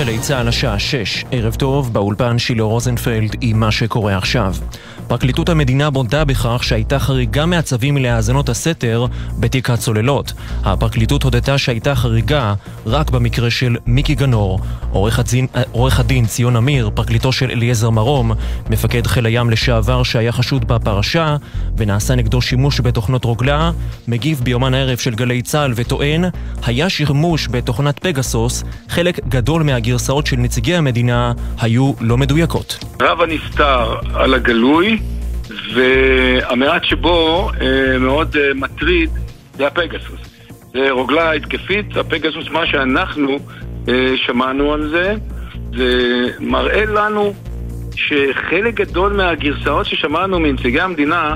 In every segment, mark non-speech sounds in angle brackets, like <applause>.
גלי צה"ל השעה 6, ערב טוב, באולפן שילה רוזנפלד עם מה שקורה עכשיו. פרקליטות המדינה בודה בכך שהייתה חריגה מהצווים להאזנות הסתר בתיק הצוללות. הפרקליטות הודתה שהייתה חריגה רק במקרה של מיקי גנור. עורך הדין, עורך הדין ציון אמיר, פרקליטו של אליעזר מרום, מפקד חיל הים לשעבר שהיה חשוד בפרשה ונעשה נגדו שימוש בתוכנות רוגלה, מגיב ביומן הערב של גלי צה"ל וטוען, היה שימוש בתוכנת פגסוס, חלק גדול מהגרסאות של נציגי המדינה היו לא מדויקות. רב הנסתר על הגלוי והמעט שבו אה, מאוד אה, מטריד זה הפגסוס. זה רוגלה התקפית, הפגסוס, מה שאנחנו אה, שמענו על זה, זה מראה לנו שחלק גדול מהגרסאות ששמענו מנציגי המדינה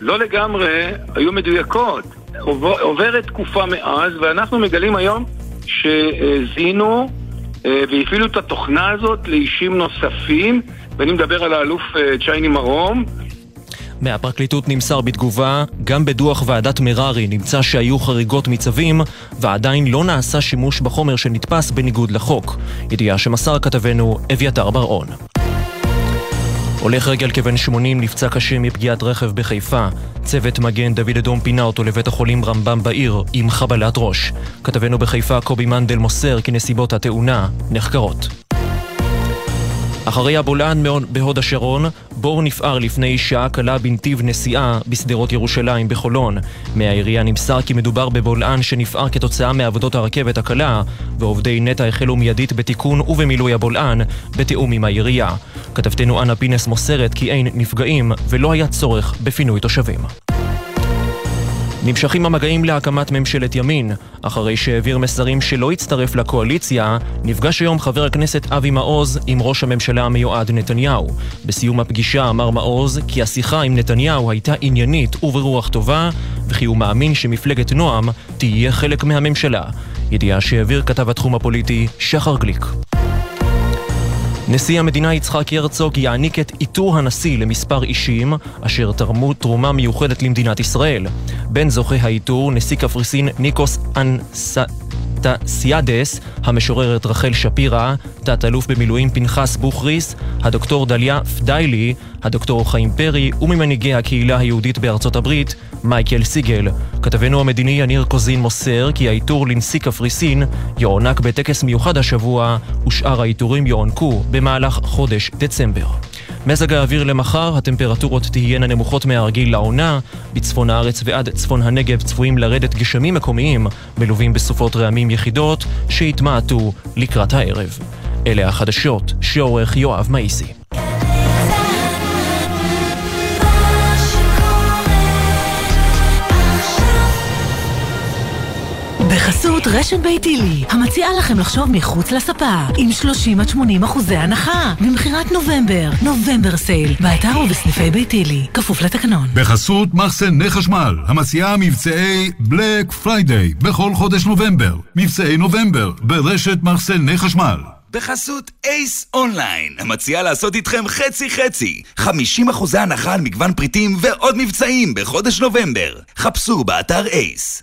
לא לגמרי היו מדויקות. עובר, עוברת תקופה מאז, ואנחנו מגלים היום שזינו והפעילו את התוכנה הזאת לאישים נוספים, ואני מדבר על האלוף צ'ייני מרום, מהפרקליטות נמסר בתגובה, גם בדוח ועדת מררי נמצא שהיו חריגות מצווים, ועדיין לא נעשה שימוש בחומר שנתפס בניגוד לחוק. ידיעה שמסר כתבנו אביתר בר-און. הולך רגל כבן 80 נפצע קשה מפגיעת רכב בחיפה. צוות מגן דוד אדום פינה אותו לבית החולים רמב"ם בעיר עם חבלת ראש. כתבנו בחיפה קובי מנדל מוסר כי נסיבות התאונה נחקרות. אחרי הבולען בהוד השרון, בור נפער לפני שעה קלה בנתיב נסיעה בשדרות ירושלים בחולון. מהעירייה נמסר כי מדובר בבולען שנפער כתוצאה מעבודות הרכבת הקלה, ועובדי נטע החלו מיידית בתיקון ובמילוי הבולען, בתיאום עם העירייה. כתבתנו אנה פינס מוסרת כי אין נפגעים ולא היה צורך בפינוי תושבים. נמשכים המגעים להקמת ממשלת ימין. אחרי שהעביר מסרים שלא הצטרף לקואליציה, נפגש היום חבר הכנסת אבי מעוז עם ראש הממשלה המיועד נתניהו. בסיום הפגישה אמר מעוז כי השיחה עם נתניהו הייתה עניינית וברוח טובה, וכי הוא מאמין שמפלגת נועם תהיה חלק מהממשלה. ידיעה שהעביר כתב התחום הפוליטי שחר גליק. נשיא המדינה יצחק הרצוג יעניק את עיטור הנשיא למספר אישים אשר תרמו תרומה מיוחדת למדינת ישראל. בין זוכי העיטור נשיא קפריסין ניקוס אנס... סיאדס, המשוררת רחל שפירא, תת-אלוף במילואים פנחס בוכריס, הדוקטור דליה פדיילי, הדוקטור חיים פרי וממנהיגי הקהילה היהודית בארצות הברית, מייקל סיגל. כתבנו המדיני יניר קוזין מוסר כי העיטור לנשיא קפריסין יוענק בטקס מיוחד השבוע ושאר העיטורים יוענקו במהלך חודש דצמבר. מזג האוויר למחר, הטמפרטורות תהיינה נמוכות מהרגיל לעונה. בצפון הארץ ועד צפון הנגב צפויים לרדת גשמים מקומיים, מלווים בסופות רעמים יחידות, שיתמעטו לקראת הערב. אלה החדשות שעורך יואב מאיסי. בחסות רשת ביתילי, המציעה לכם לחשוב מחוץ לספה, עם 30 עד 80 אחוזי הנחה, במכירת נובמבר, נובמבר sale, באתר ובסניפי ביתילי, כפוף לתקנון. בחסות מחסני חשמל, המציעה מבצעי Black Friday, בכל חודש נובמבר, מבצעי נובמבר, ברשת מחסני חשמל. בחסות אייס אונליין, המציעה לעשות איתכם חצי חצי. 50% הנחה על מגוון פריטים ועוד מבצעים בחודש נובמבר. חפשו באתר אייס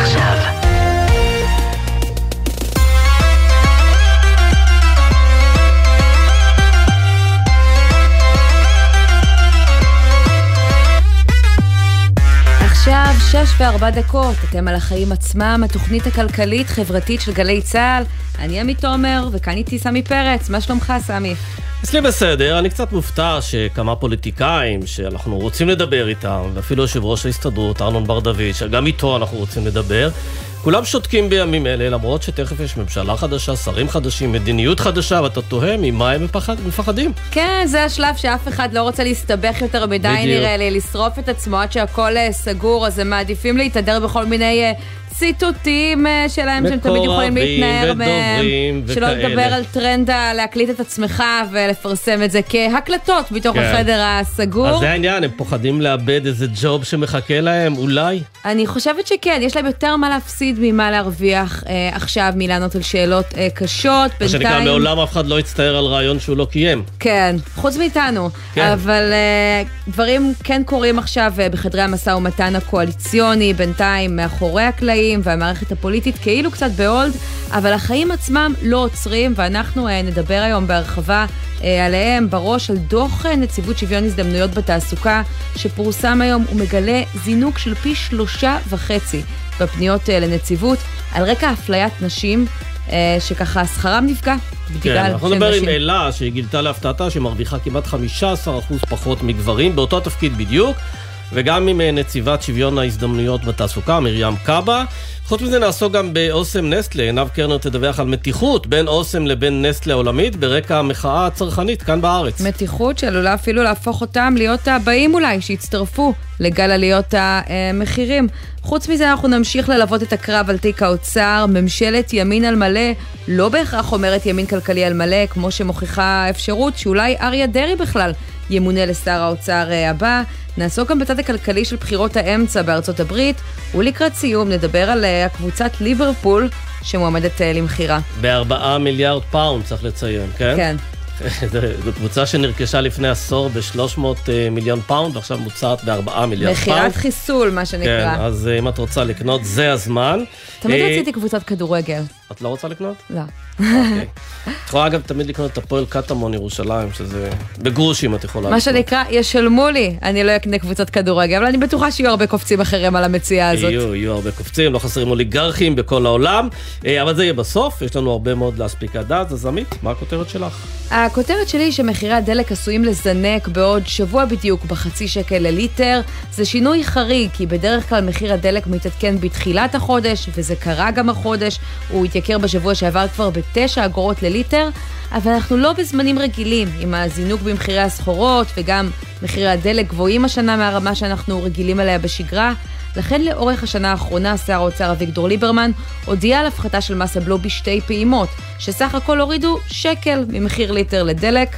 שש וארבע דקות, אתם על החיים עצמם, התוכנית הכלכלית-חברתית של גלי צה"ל. אני עמית תומר, וכאן איתי סמי פרץ. מה שלומך, סמי? אצלי בסדר, אני קצת מופתע שכמה פוליטיקאים שאנחנו רוצים לדבר איתם, ואפילו יושב ראש ההסתדרות, ארנון בר דוד, שגם איתו אנחנו רוצים לדבר, כולם שותקים בימים אלה, למרות שתכף יש ממשלה חדשה, שרים חדשים, מדיניות חדשה, ואתה תוהה ממה הם מפחד, מפחדים. כן, זה השלב שאף אחד לא רוצה להסתבך יותר מדי, נראה לי, לשרוף את עצמו עד שהכל אה, סגור, אז הם מעדיפים להתהדר בכל מיני uh, ציטוטים אה, שלהם שהם תמיד יכולים להתנער מהם. שלא. לדבר על טרנד להקליט את עצמך ולפרסם את זה כהקלטות מתוך כן. החדר הסגור. אז זה העניין, הם פוחדים לאבד איזה ג'וב שמחכה להם, אולי? אני חושבת שכן, יש להם יותר מה להפסיד ממה להרוויח אה, עכשיו מלענות על שאלות אה, קשות. מה שנקרא. מעולם אף אחד לא יצטער על רעיון שהוא לא קיים. כן, חוץ מאיתנו. כן. אבל uh, דברים כן קורים עכשיו uh, בחדרי המשא ומתן הקואליציוני, בינתיים מאחורי הקלעים, והמערכת הפוליטית כאילו קצת ב hold, אבל החיים עצמם לא עוצרים, ואנחנו uh, נדבר היום בהרחבה uh, עליהם. בראש על דוח uh, נציבות שוויון הזדמנויות בתעסוקה, שפורסם היום, הוא מגלה זינוק של פי שלושה וחצי בפניות לנציבות, על רקע אפליית נשים. שככה שכרם נפגע כן, אנחנו נדבר עם. אלה, שהיא גילתה להפתעתה שהיא מרוויחה כמעט 15% פחות מגברים, באותו תפקיד בדיוק, וגם עם אה, נציבת שוויון ההזדמנויות בתעסוקה, מרים קאבה. חוץ מזה נעסוק גם באוסם נסטלה, עינב קרנר תדווח על מתיחות בין אוסם לבין נסטלה העולמית ברקע המחאה הצרכנית כאן בארץ. מתיחות שעלולה אפילו להפוך אותם להיות הבאים אולי, שיצטרפו לגל עליות המחירים. חוץ מזה, אנחנו נמשיך ללוות את הקרב על תיק האוצר. ממשלת ימין על מלא לא בהכרח אומרת ימין כלכלי על מלא, כמו שמוכיחה האפשרות שאולי אריה דרעי בכלל ימונה לשר האוצר אה, הבא. נעסוק גם בצד הכלכלי של בחירות האמצע בארצות הברית, ולקראת סיום נדבר על אה, הקבוצת ליברפול שמועמדת אה, למכירה. בארבעה מיליארד פאונד, צריך לציין, כן? כן. <laughs> זו קבוצה שנרכשה לפני עשור ב-300 מיליון פאונד, ועכשיו מוצעת ב-4 מיליארד פאונד. מכירת חיסול, מה שנקרא. כן, אז אם את רוצה לקנות, זה הזמן. תמיד רציתי קבוצת כדורגל. את לא רוצה לקנות? לא. אוקיי. את יכולה אגב תמיד לקנות את הפועל קטמון ירושלים, שזה בגרושים את יכולה מה לקנות. שנקרא, ישלמו לי, אני לא אקנה קבוצת כדורגל, אבל אני בטוחה שיהיו הרבה קופצים אחרים על המציאה הזאת. יהיו, יהיו הרבה קופצים, לא חסרים אוליגרכים בכל העולם, אה, אבל זה יהיה בסוף, יש לנו הרבה מאוד להספיק עד אז, אז עמית, מה הכותרת שלך? הכותרת שלי היא שמחירי הדלק עשויים לזנק בעוד שבוע בדיוק בחצי שקל לליטר. זה שינוי חריג, כי בדרך כלל מחיר הדלק מתעדכן בתחילת החודש, וזה קרה גם החודש. הוא התייקר בשבוע שעבר כבר בתשע אגורות לליטר, אבל אנחנו לא בזמנים רגילים, עם הזינוק במחירי הסחורות, וגם מחירי הדלק גבוהים השנה מהרמה שאנחנו רגילים אליה בשגרה. לכן לאורך השנה האחרונה שר האוצר אביגדור ליברמן הודיע על הפחתה של מס הבלו בשתי פעימות, שסך הכל הורידו שקל ממחיר ליטר לדלק.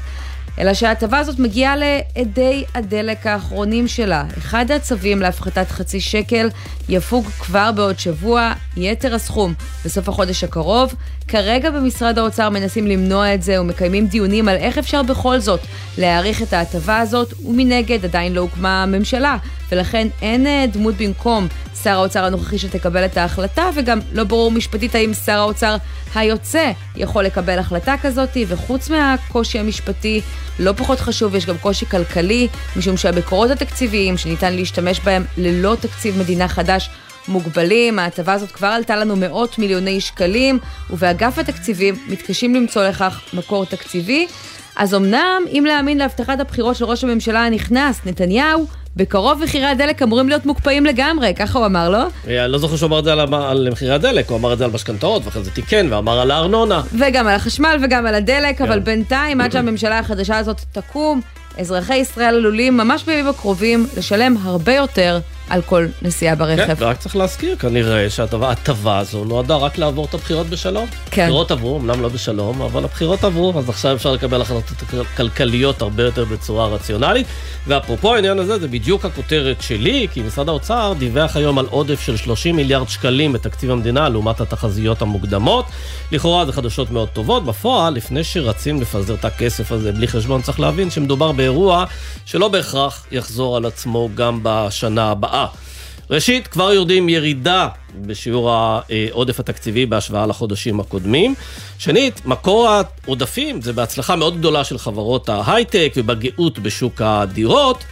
אלא שההטבה הזאת מגיעה לאדי הדלק האחרונים שלה. אחד הצווים להפחתת חצי שקל יפוג כבר בעוד שבוע, יתר הסכום בסוף החודש הקרוב. כרגע במשרד האוצר מנסים למנוע את זה ומקיימים דיונים על איך אפשר בכל זאת להאריך את ההטבה הזאת, ומנגד עדיין לא הוקמה ממשלה, ולכן אין אה, דמות במקום שר האוצר הנוכחי שתקבל את ההחלטה, וגם לא ברור משפטית האם שר האוצר היוצא יכול לקבל החלטה כזאת, וחוץ מהקושי המשפטי, לא פחות חשוב, יש גם קושי כלכלי, משום שהמקורות התקציביים שניתן להשתמש בהם ללא תקציב מדינה חדש מוגבלים. ההטבה הזאת כבר עלתה לנו מאות מיליוני שקלים, ובאגף התקציבים מתקשים למצוא לכך מקור תקציבי. אז אמנם, אם להאמין להבטחת הבחירות של ראש הממשלה הנכנס, נתניהו, בקרוב מחירי הדלק אמורים להיות מוקפאים לגמרי, ככה הוא אמר, לא? אה, אני לא זוכר שהוא אמר את זה על, מחירי הדלק, הוא אמר את זה על משכנתאות, ואחרי זה תיקן, ואמר על הארנונה. וגם על החשמל וגם על הדלק, כן. אבל בינתיים, עד שהממשלה החדשה הזאת תקום, אזרחי ישראל עלולים ממש בימים הקרובים לשלם הרבה יותר על כל נסיעה כן, ברכב. ורק צריך להזכיר כנראה שההטבה הזו נועדה רק לעבור את הבחירות בשלום. כן. הבחירות עברו, אמנם לא בשלום, אבל הבחירות עברו, אז עכשיו אפשר לקבל החלטות כלכליות הרבה יותר בצורה רציונלית. ואפרופו העניין הזה, זה בדיוק הכותרת שלי, כי משרד האוצר דיווח היום על עודף של 30 מיליארד שקלים בתקציב המדינה לעומת התחזיות המוקדמות. לכאורה זה חדשות מאוד טובות, בפועל, לפני שרצים לפזר את הכסף הזה בלי חשבון, צריך להבין שמדובר באירוע שלא בהכרח יחזור על עצמו גם בשנה הבאה. ראשית, כבר יורדים ירידה בשיעור העודף התקציבי בהשוואה לחודשים הקודמים. שנית, מקור העודפים זה בהצלחה מאוד גדולה של חברות ההייטק ובגאות בשוק הדירות.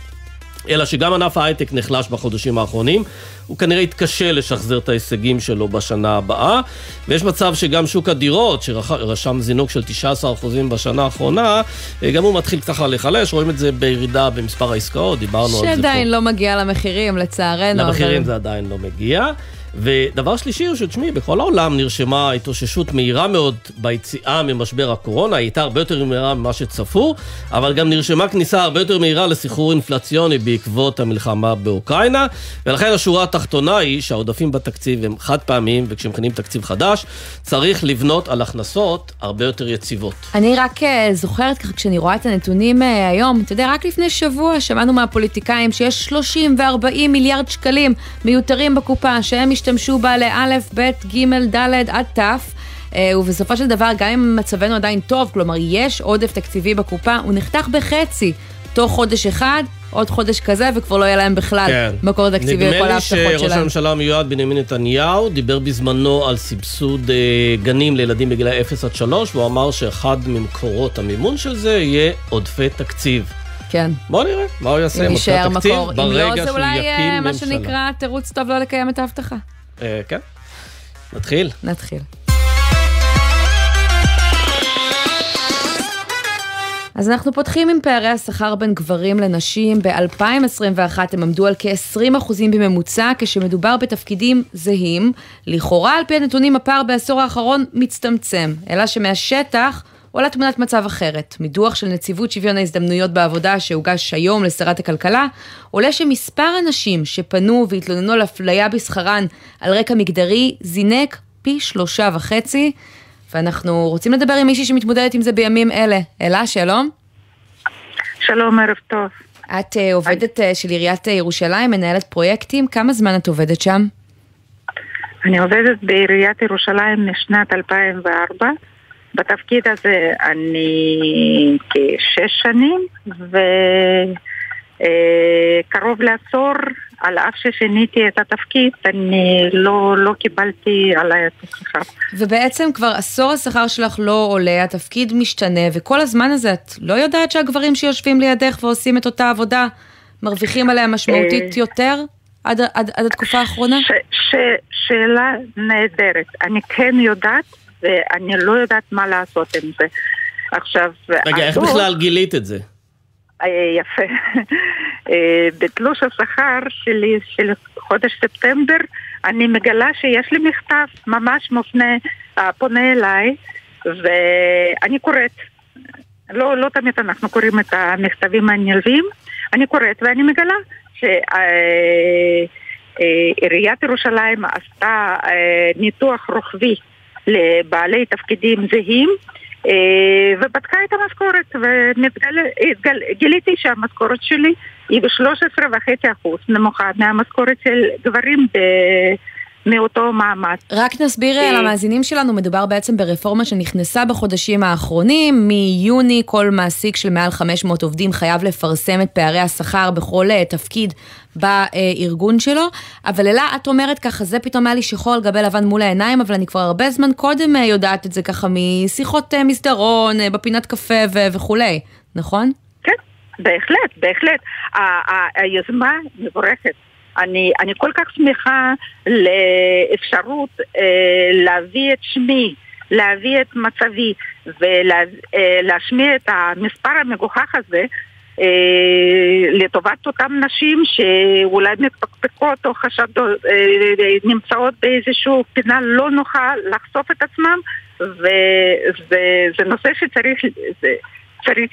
אלא שגם ענף ההייטק נחלש בחודשים האחרונים, הוא כנראה יתקשה לשחזר את ההישגים שלו בשנה הבאה, ויש מצב שגם שוק הדירות, שרשם זינוק של 19% בשנה האחרונה, גם הוא מתחיל ככה להיחלש, רואים את זה בירידה במספר העסקאות, דיברנו על זה פה. שעדיין לא מגיע למחירים, לצערנו. למחירים אבל... זה עדיין לא מגיע. ודבר שלישי הוא שתשמעי, בכל העולם נרשמה התאוששות מהירה מאוד ביציאה ממשבר הקורונה, היא הייתה הרבה יותר מהירה ממה שצפו, אבל גם נרשמה כניסה הרבה יותר מהירה לסחרור אינפלציוני בעקבות המלחמה באוקראינה, ולכן השורה התחתונה היא שהעודפים בתקציב הם חד פעמיים, וכשמכינים תקציב חדש, צריך לבנות על הכנסות הרבה יותר יציבות. אני רק אה, זוכרת ככה, כשאני רואה את הנתונים אה, היום, אתה יודע, רק לפני שבוע שמענו מהפוליטיקאים שיש 30 ו-40 מיליארד שקלים מיותרים בקופה, שהם השתמשו בה לאלף, בית, גימל, דלת עד תף. אה, ובסופו של דבר, גם אם מצבנו עדיין טוב, כלומר יש עודף תקציבי בקופה, הוא נחתך בחצי. תוך חודש אחד, עוד חודש כזה, וכבר לא יהיה להם בכלל כן. מקור תקציבי לכל ההבטחות שלהם. נדמה לי שראש הממשלה המיועד בנימין נתניהו דיבר בזמנו על סבסוד אה, גנים לילדים בגילאי 0 עד 3, והוא אמר שאחד ממקורות המימון של זה יהיה עודפי תקציב. כן. בוא נראה מה הוא יעשה עם עודפי תקציב ברגע שהוא יקים ממשלה. אם לא, זה אולי אה, מה שנקרא תירוץ טוב לא לקיים את ההבטחה. אה, כן. נתחיל. נתחיל. אז אנחנו פותחים עם פערי השכר בין גברים לנשים. ב-2021 הם עמדו על כ-20% בממוצע, כשמדובר בתפקידים זהים. לכאורה, על פי הנתונים, הפער בעשור האחרון מצטמצם, אלא שמהשטח עולה תמונת מצב אחרת. מדוח של נציבות שוויון ההזדמנויות בעבודה שהוגש היום לשרת הכלכלה, עולה שמספר הנשים שפנו והתלוננו על אפליה בשכרן על רקע מגדרי זינק פי שלושה וחצי. ואנחנו רוצים לדבר עם מישהי שמתמודדת עם זה בימים אלה. אלה, שלום. שלום, ערב טוב. את uh, עובדת uh, של עיריית uh, ירושלים, מנהלת פרויקטים, כמה זמן את עובדת שם? אני עובדת בעיריית ירושלים משנת 2004. בתפקיד הזה אני כשש שנים, וקרוב לעשור על אף ששיניתי את התפקיד, אני לא, לא קיבלתי עליי את השכר. ובעצם כבר עשור השכר שלך לא עולה, התפקיד משתנה, וכל הזמן הזה את לא יודעת שהגברים שיושבים לידך ועושים את אותה עבודה, מרוויחים עליה משמעותית אה, יותר עד, עד, עד התקופה האחרונה? ש, ש, שאלה נהדרת. אני כן יודעת, ואני לא יודעת מה לעשות עם זה. עכשיו... רגע, איך בכלל גילית את זה? אה, יפה. אה, בתלוש השכר שלי של חודש ספטמבר אני מגלה שיש לי מכתב ממש מופנה, אה, פונה אליי ואני קוראת. לא, לא תמיד אנחנו קוראים את המכתבים הנלווים, אני קוראת ואני מגלה שעיריית ירושלים עשתה ניתוח רוחבי לבעלי תפקידים זהים אה, ובדקה את המשכורת, וגיליתי שהמשכורת שלי היא ב-13.5% נמוכה מהמשכורת של גברים ב... מאותו מעמד. רק נסביר אה, למאזינים שלנו, מדובר בעצם ברפורמה שנכנסה בחודשים האחרונים, מיוני כל מעסיק של מעל 500 עובדים חייב לפרסם את פערי השכר בכל אה, תפקיד בארגון שלו, אבל אלה, את אומרת ככה, זה פתאום היה לי שחור על גבי לבן מול העיניים, אבל אני כבר הרבה זמן קודם אה, יודעת את זה ככה משיחות מסדרון, בפינת קפה וכולי, נכון? כן, בהחלט, בהחלט. היוזמה מבורכת. אני, אני כל כך שמחה לאפשרות אה, להביא את שמי, להביא את מצבי ולהשמיע אה, את המספר המגוחך הזה אה, לטובת אותן נשים שאולי מתפקפקות או חשדות, אה, נמצאות באיזושהי פינה לא נוחה לחשוף את עצמם וזה נושא שצריך צריך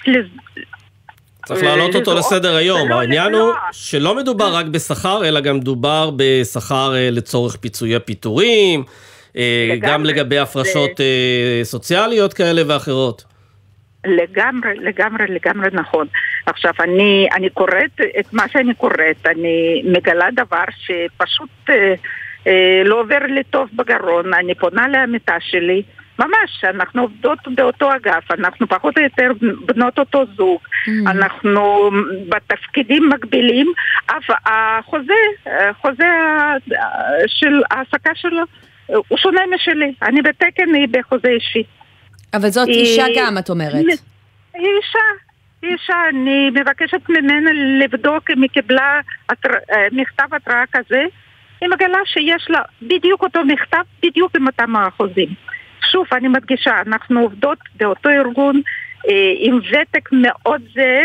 צריך להעלות אותו לסדר היום. העניין הוא שלא מדובר רק בשכר, אלא גם מדובר בשכר אה, לצורך פיצויי פיטורים, אה, גם לגבי הפרשות אה, סוציאליות כאלה ואחרות. לגמרי, לגמרי, לגמרי נכון. עכשיו, אני, אני קוראת את מה שאני קוראת, אני מגלה דבר שפשוט אה, אה, לא עובר לי טוב בגרון, אני פונה לעמיתה שלי, ממש, אנחנו עובדות באותו אגף, אנחנו פחות או יותר בנות אותו זוג, mm. אנחנו בתפקידים מקבילים, אף החוזה, החוזה של ההעסקה שלו הוא שונה משלי, אני בתקן, היא בחוזה אישי. אבל זאת היא... אישה גם, את אומרת. היא אישה, היא אישה, אני מבקשת ממנה לבדוק אם היא קיבלה מכתב התראה כזה, היא מגלה שיש לה בדיוק אותו מכתב, בדיוק עם אותם האחוזים. שוב, אני מדגישה, אנחנו עובדות באותו ארגון אה, עם ותק מאוד זה,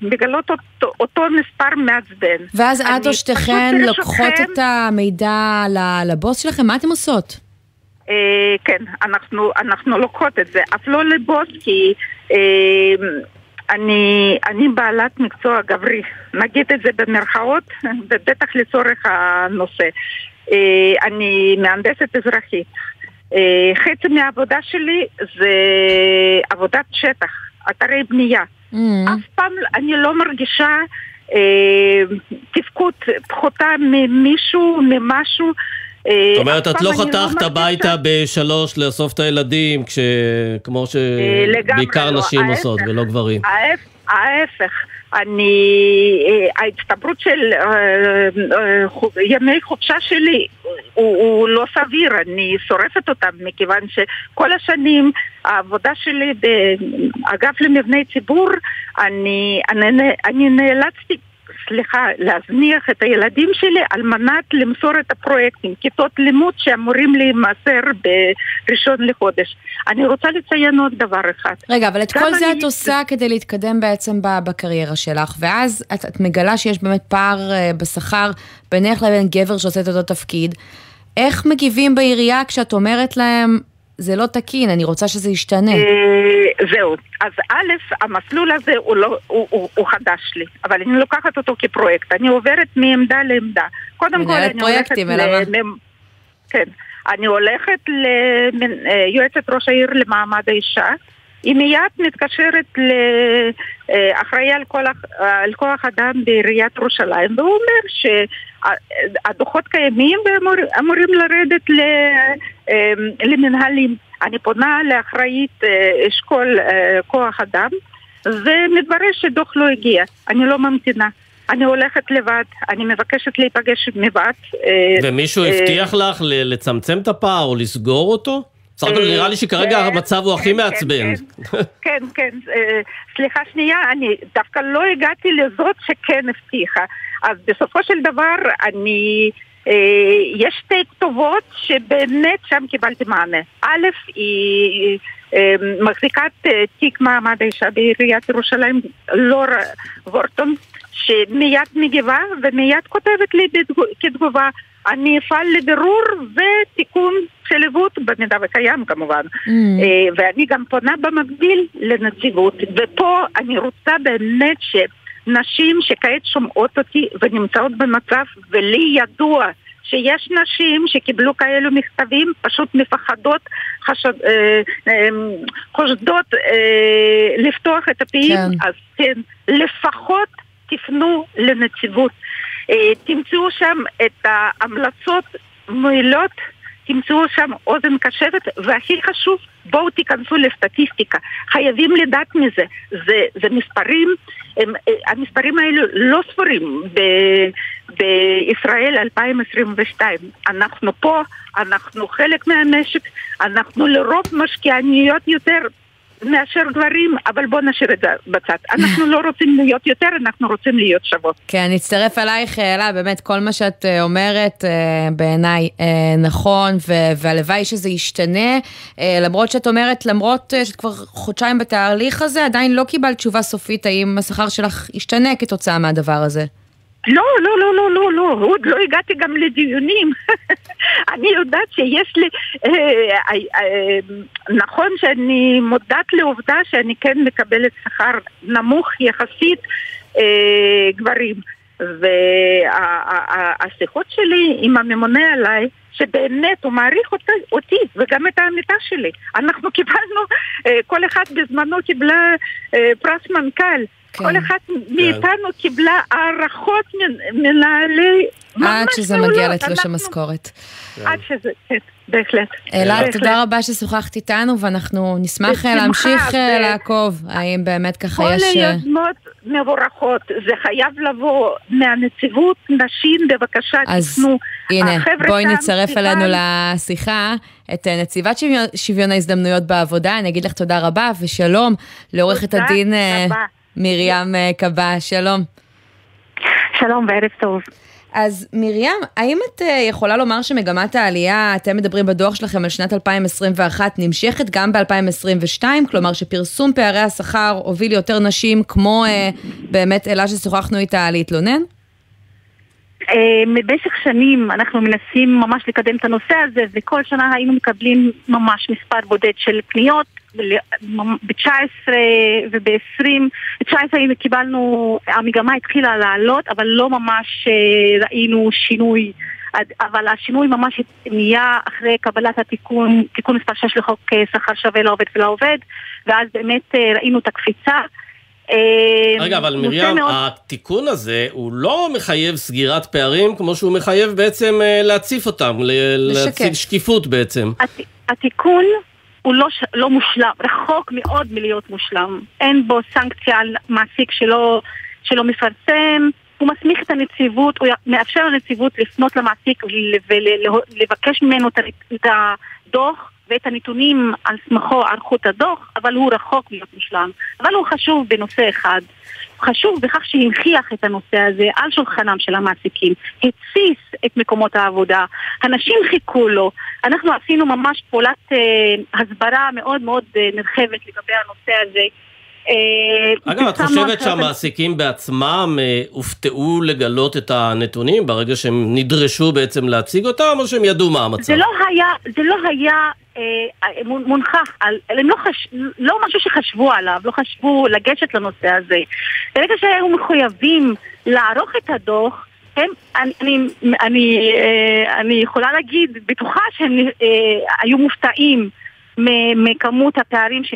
ומגלות אותו, אותו מספר מעצבן. ואז את או שתיכן לוקחות את המידע לבוס שלכם? מה אתם עושות? אה, כן, אנחנו, אנחנו לוקחות את זה, אף לא לבוס, כי אה, אני, אני בעלת מקצוע גברי, נגיד את זה במרכאות, <laughs> ובטח לצורך הנושא. אה, אני מהנדסת אזרחית. אה, חצי מהעבודה שלי זה עבודת שטח, אתרי בנייה. Mm. אף פעם אני לא מרגישה אה, תפקוד פחותה ממישהו, ממשהו. אה, זאת אומרת, את לא אני חתכת הביתה בשלוש לאסוף את הילדים. כמו אה, שבעיקר לא, נשים. עושות ולא גברים. ההפ- ההפך, אני, אה, ההצטברות של אה, אה, ימי חופשה שלי הוא, הוא לא סביר, אני שורפת אותם מכיוון שכל השנים העבודה שלי באגף למבני ציבור, אני, אני, אני נאלצתי סליחה, להזניח את הילדים שלי על מנת למסור את הפרויקטים, כיתות לימוד שאמורים להימסר בראשון לחודש. אני רוצה לציין עוד דבר אחד. רגע, אבל את כל זה אני- את עושה כדי להתקדם בעצם בקריירה שלך, ואז את, את מגלה שיש באמת פער אה, בשכר בינך לבין גבר שעושה את אותו תפקיד. איך מגיבים בעירייה כשאת אומרת להם, זה לא תקין, אני רוצה שזה ישתנה? אה, זהו. אז א', המסלול הזה הוא, לא, הוא, הוא, הוא חדש לי, אבל אני לוקחת אותו כפרויקט. אני עוברת מעמדה לעמדה. קודם כל, אני הולכת... ל- כן. אני הולכת ליועצת ראש העיר למעמד האישה. היא מיד מתקשרת לאחראי על, כל על כוח אדם בעיריית ירושלים, והוא אומר שהדוחות קיימים ואמורים לרדת ל- אמ, למנהלים. אני פונה לאחראית אה, אשכול אה, כוח אדם, ומתברר שדוח לא הגיע. אני לא ממתינה. אני הולכת לבד, אני מבקשת להיפגש לבד. אה, ומישהו הבטיח לך לצמצם את הפער או לסגור אותו? בסך הכל אה, נראה לי שכרגע כן, המצב הוא הכי כן, מעצבן. כן, כן. אה, סליחה שנייה, אני דווקא לא הגעתי לזאת שכן הבטיחה. אז בסופו של דבר, אני... אה, יש שתי כתובות שבאמת שם קיבלתי מענה. א', היא מחזיקת תיק מעמד האישה בעיריית ירושלים, לורה וורטון, שמיד מגיבה ומיד כותבת לי כתגובה, אני אפעל לבירור ותיקון של עיוות, במידה וקיים כמובן. Mm. אה, ואני גם פונה במקביל לנציבות, ופה אני רוצה באמת שנשים שכעת שומעות אותי ונמצאות במצב, ולי ידוע שיש נשים שקיבלו כאלו מכתבים, פשוט מפחדות, חשד, אה, אה, חושדות אה, לפתוח את הפיהם, כן. אז כן, לפחות תפנו לנציבות. אה, תמצאו שם את ההמלצות מועילות, תמצאו שם אוזן קשבת, והכי חשוב, בואו תיכנסו לסטטיסטיקה. חייבים לדעת מזה. זה, זה מספרים, הם, אה, המספרים האלו לא ספורים ב, בישראל 2022. אנחנו פה, אנחנו חלק מהמשק, אנחנו לרוב משקיעניות יותר. מאשר גברים, אבל בואו נשאיר את זה בצד. אנחנו לא רוצים להיות יותר, אנחנו רוצים להיות שוות. כן, אני אצטרף אלייך, אלה, באמת כל מה שאת אה, אומרת אה, בעיניי אה, נכון, והלוואי שזה ישתנה. למרות שאת אומרת, למרות שאת כבר חודשיים בתהליך הזה, עדיין לא קיבלת תשובה סופית האם השכר שלך ישתנה כתוצאה מהדבר הזה. לא, לא, לא, לא, לא, לא, עוד לא הגעתי גם לדיונים. <laughs> אני יודעת שיש לי, אה, אה, אה, נכון שאני מודעת לעובדה שאני כן מקבלת שכר נמוך יחסית אה, גברים. והשיחות שלי עם הממונה עליי, שבאמת הוא מעריך אותי, אותי וגם את העמיתה שלי. אנחנו <laughs> קיבלנו, אה, כל אחד בזמנו קיבלה אה, פרס מנכ"ל. כן. כל אחת מאיתנו קיבלה הערכות מנהלי ממש עד שזה. מגיע לתלוש המשכורת. עד שזה, כן, בהחלט. אלה, בהחלט. תודה רבה ששוחחת איתנו, ואנחנו נשמח בשמחה, להמשיך אה, ו- לעקוב, האם באמת ככה כל יש... אה, היוזמות מבורכות, זה חייב לבוא מהנציבות, נשים בבקשה אז תפנו. הנה, בואי נצרף אלינו לשיחה את אה, נציבת שוויון, שוויון ההזדמנויות בעבודה. אני אגיד לך תודה רבה ושלום לעורכת הדין אה, רבה. מרים אה, קבע, שלום. שלום וערב טוב. אז מרים, האם את אה, יכולה לומר שמגמת העלייה, אתם מדברים בדוח שלכם על שנת 2021, נמשכת גם ב-2022? כלומר שפרסום פערי השכר הוביל יותר נשים, כמו אה, באמת אלה ששוחחנו איתה להתלונן? אה, במשך שנים אנחנו מנסים ממש לקדם את הנושא הזה וכל שנה היינו מקבלים ממש מספר בודד של פניות ב-19 וב-20, ב-19 קיבלנו, המגמה התחילה לעלות אבל לא ממש אה, ראינו שינוי. אבל השינוי ממש נהיה אחרי קבלת התיקון, תיקון מספר 6 לחוק אה, שכר שווה לעובד ולעובד ואז באמת ראינו את הקפיצה רגע, אבל מרים, מאוד... התיקון הזה הוא לא מחייב סגירת פערים, כמו שהוא מחייב בעצם אה, להציף אותם, להציג שקיפות בעצם. הת... התיקון הוא לא, ש... לא מושלם, רחוק מאוד מלהיות מושלם. אין בו סנקציה על מעסיק שלא, שלא מפרסם, הוא מסמיך את הנציבות, הוא מאפשר לנציבות לפנות למעסיק ולבקש ממנו את הדוח. ואת הנתונים על סמכו ערכו את הדוח, אבל הוא רחוק להיות מושלם. אבל הוא חשוב בנושא אחד. חשוב בכך שהנכיח את הנושא הזה על שולחנם של המעסיקים, התסיס את מקומות העבודה, הנשים חיכו לו, אנחנו עשינו ממש פעולת אה, הסברה מאוד מאוד אה, נרחבת לגבי הנושא הזה. אה, אגב, את חושבת שהמעסיקים בעצמם אה, הופתעו לגלות את הנתונים ברגע שהם נדרשו בעצם להציג אותם, או שהם ידעו מה המצב? זה לא היה, זה לא היה אה, מונחח, הם לא, חש, לא משהו שחשבו עליו, לא חשבו לגשת לנושא הזה. ברגע שהיו מחויבים לערוך את הדוח, הם, אני, אני, אני, אני יכולה להגיד, בטוחה שהם היו מופתעים. מכמות הפערים, ש...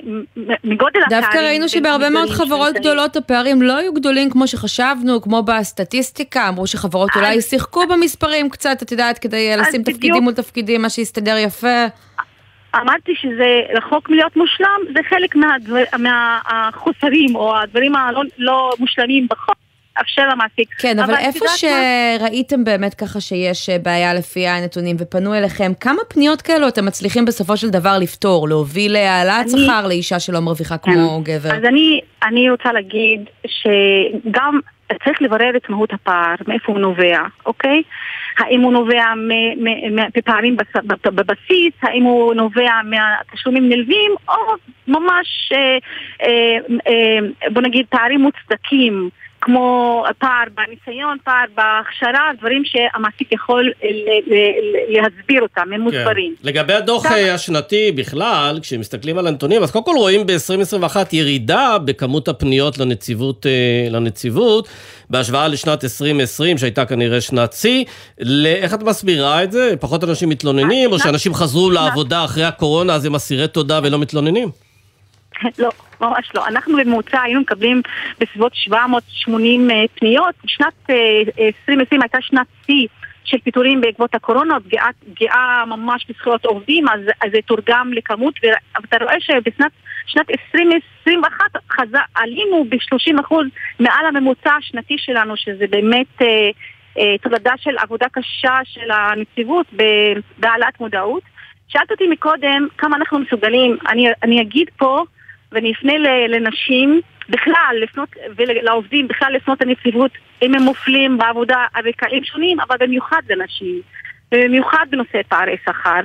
מגודל דווקא הפערים. דווקא ראינו שבהרבה מאוד חברות גדולות הפערים לא היו גדולים כמו שחשבנו, כמו בסטטיסטיקה, אמרו שחברות אז... אולי שיחקו במספרים קצת, את יודעת, כדי לשים בדיוק... תפקידים מול תפקידים, מה שיסתדר יפה. אמרתי שזה רחוק מלהיות מושלם, זה חלק מהדבר, מהחוסרים או הדברים הלא לא מושלמים בחוק. לאפשר למעסיק. כן, אבל, אבל איפה שראיתם מה... באמת ככה שיש אה, בעיה לפי הנתונים ופנו אליכם, כמה פניות כאלו אתם מצליחים בסופו של דבר לפתור, להוביל להעלאת אני... שכר לאישה שלא מרוויחה כן. כמו גבר? אז אני, אני רוצה להגיד שגם צריך לברר את מהות הפער, מאיפה הוא נובע, אוקיי? האם הוא נובע מפערים בבסיס, האם הוא נובע מהתשלומים נלווים, או ממש, אה, אה, אה, בוא נגיד, פערים מוצדקים. כמו פער בניסיון, פער בהכשרה, דברים שהמעסיק יכול להסביר אותם, הם כן. מוסברים. לגבי הדוח אה, השנתי בכלל, כשמסתכלים על הנתונים, אז קודם כל רואים ב-2021 ירידה בכמות הפניות לנציבות, אה, לנציבות בהשוואה לשנת 2020, שהייתה כנראה שנת שיא. איך את מסבירה את זה? פחות אנשים מתלוננים, או שאנשים חזרו לעבודה אחרי הקורונה, אז הם אסירי תודה ולא מתלוננים? <laughs> לא, ממש לא. אנחנו בממוצע היינו מקבלים בסביבות 780 אה, פניות. שנת 2020 אה, הייתה שנת שיא. של פיטורים בעקבות הקורונה, פגיעה, פגיעה ממש בזכויות עובדים, אז, אז זה תורגם לכמות, ואתה רואה שבשנת שנת 2021 חז... עלינו ב-30% מעל הממוצע השנתי שלנו, שזה באמת אה, אה, תולדה של עבודה קשה של הנציבות בהעלאת מודעות. שאלת אותי מקודם כמה אנחנו מסוגלים, אני, אני אגיד פה ואני אפנה לנשים בכלל, לפנות, ולעובדים בכלל לפנות לנציבות אם הם מופלים בעבודה על רקעים שונים, אבל במיוחד לנשים, ובמיוחד בנושא פערי שכר.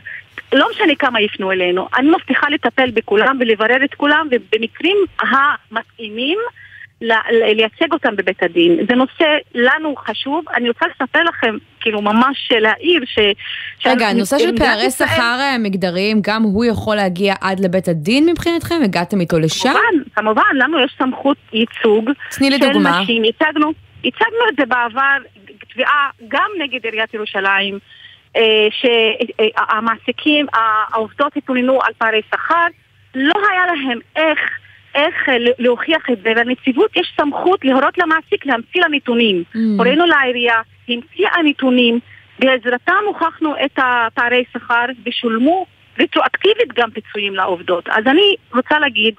לא משנה כמה יפנו אלינו, אני מבטיחה לטפל בכולם ולברר את כולם, ובמקרים המתאימים לייצג אותם בבית הדין. זה נושא לנו חשוב. אני רוצה לספר לכם, כאילו ממש להעיר ש... רגע, הנושא של פערי שכר אה, מגדריים, גם הוא יכול להגיע עד לבית הדין מבחינתכם? הגעתם איתו לשם? כמובן, כמובן, לנו יש סמכות ייצוג תני לי דוגמה. נשים. הצגנו, הצגנו את זה בעבר, תביעה גם נגד עיריית ירושלים. אה, שהמעסיקים, העובדות התלוננו על פערי שכר, לא היה להם איך איך אה, להוכיח את זה, ולנציבות יש סמכות להורות למעסיק להמציא לה נתונים. Mm. הורינו לעירייה, המציאה נתונים, בעזרתם הוכחנו את הפערי שכר ושולמו רטרואקטיבית גם פיצויים לעובדות. אז אני רוצה להגיד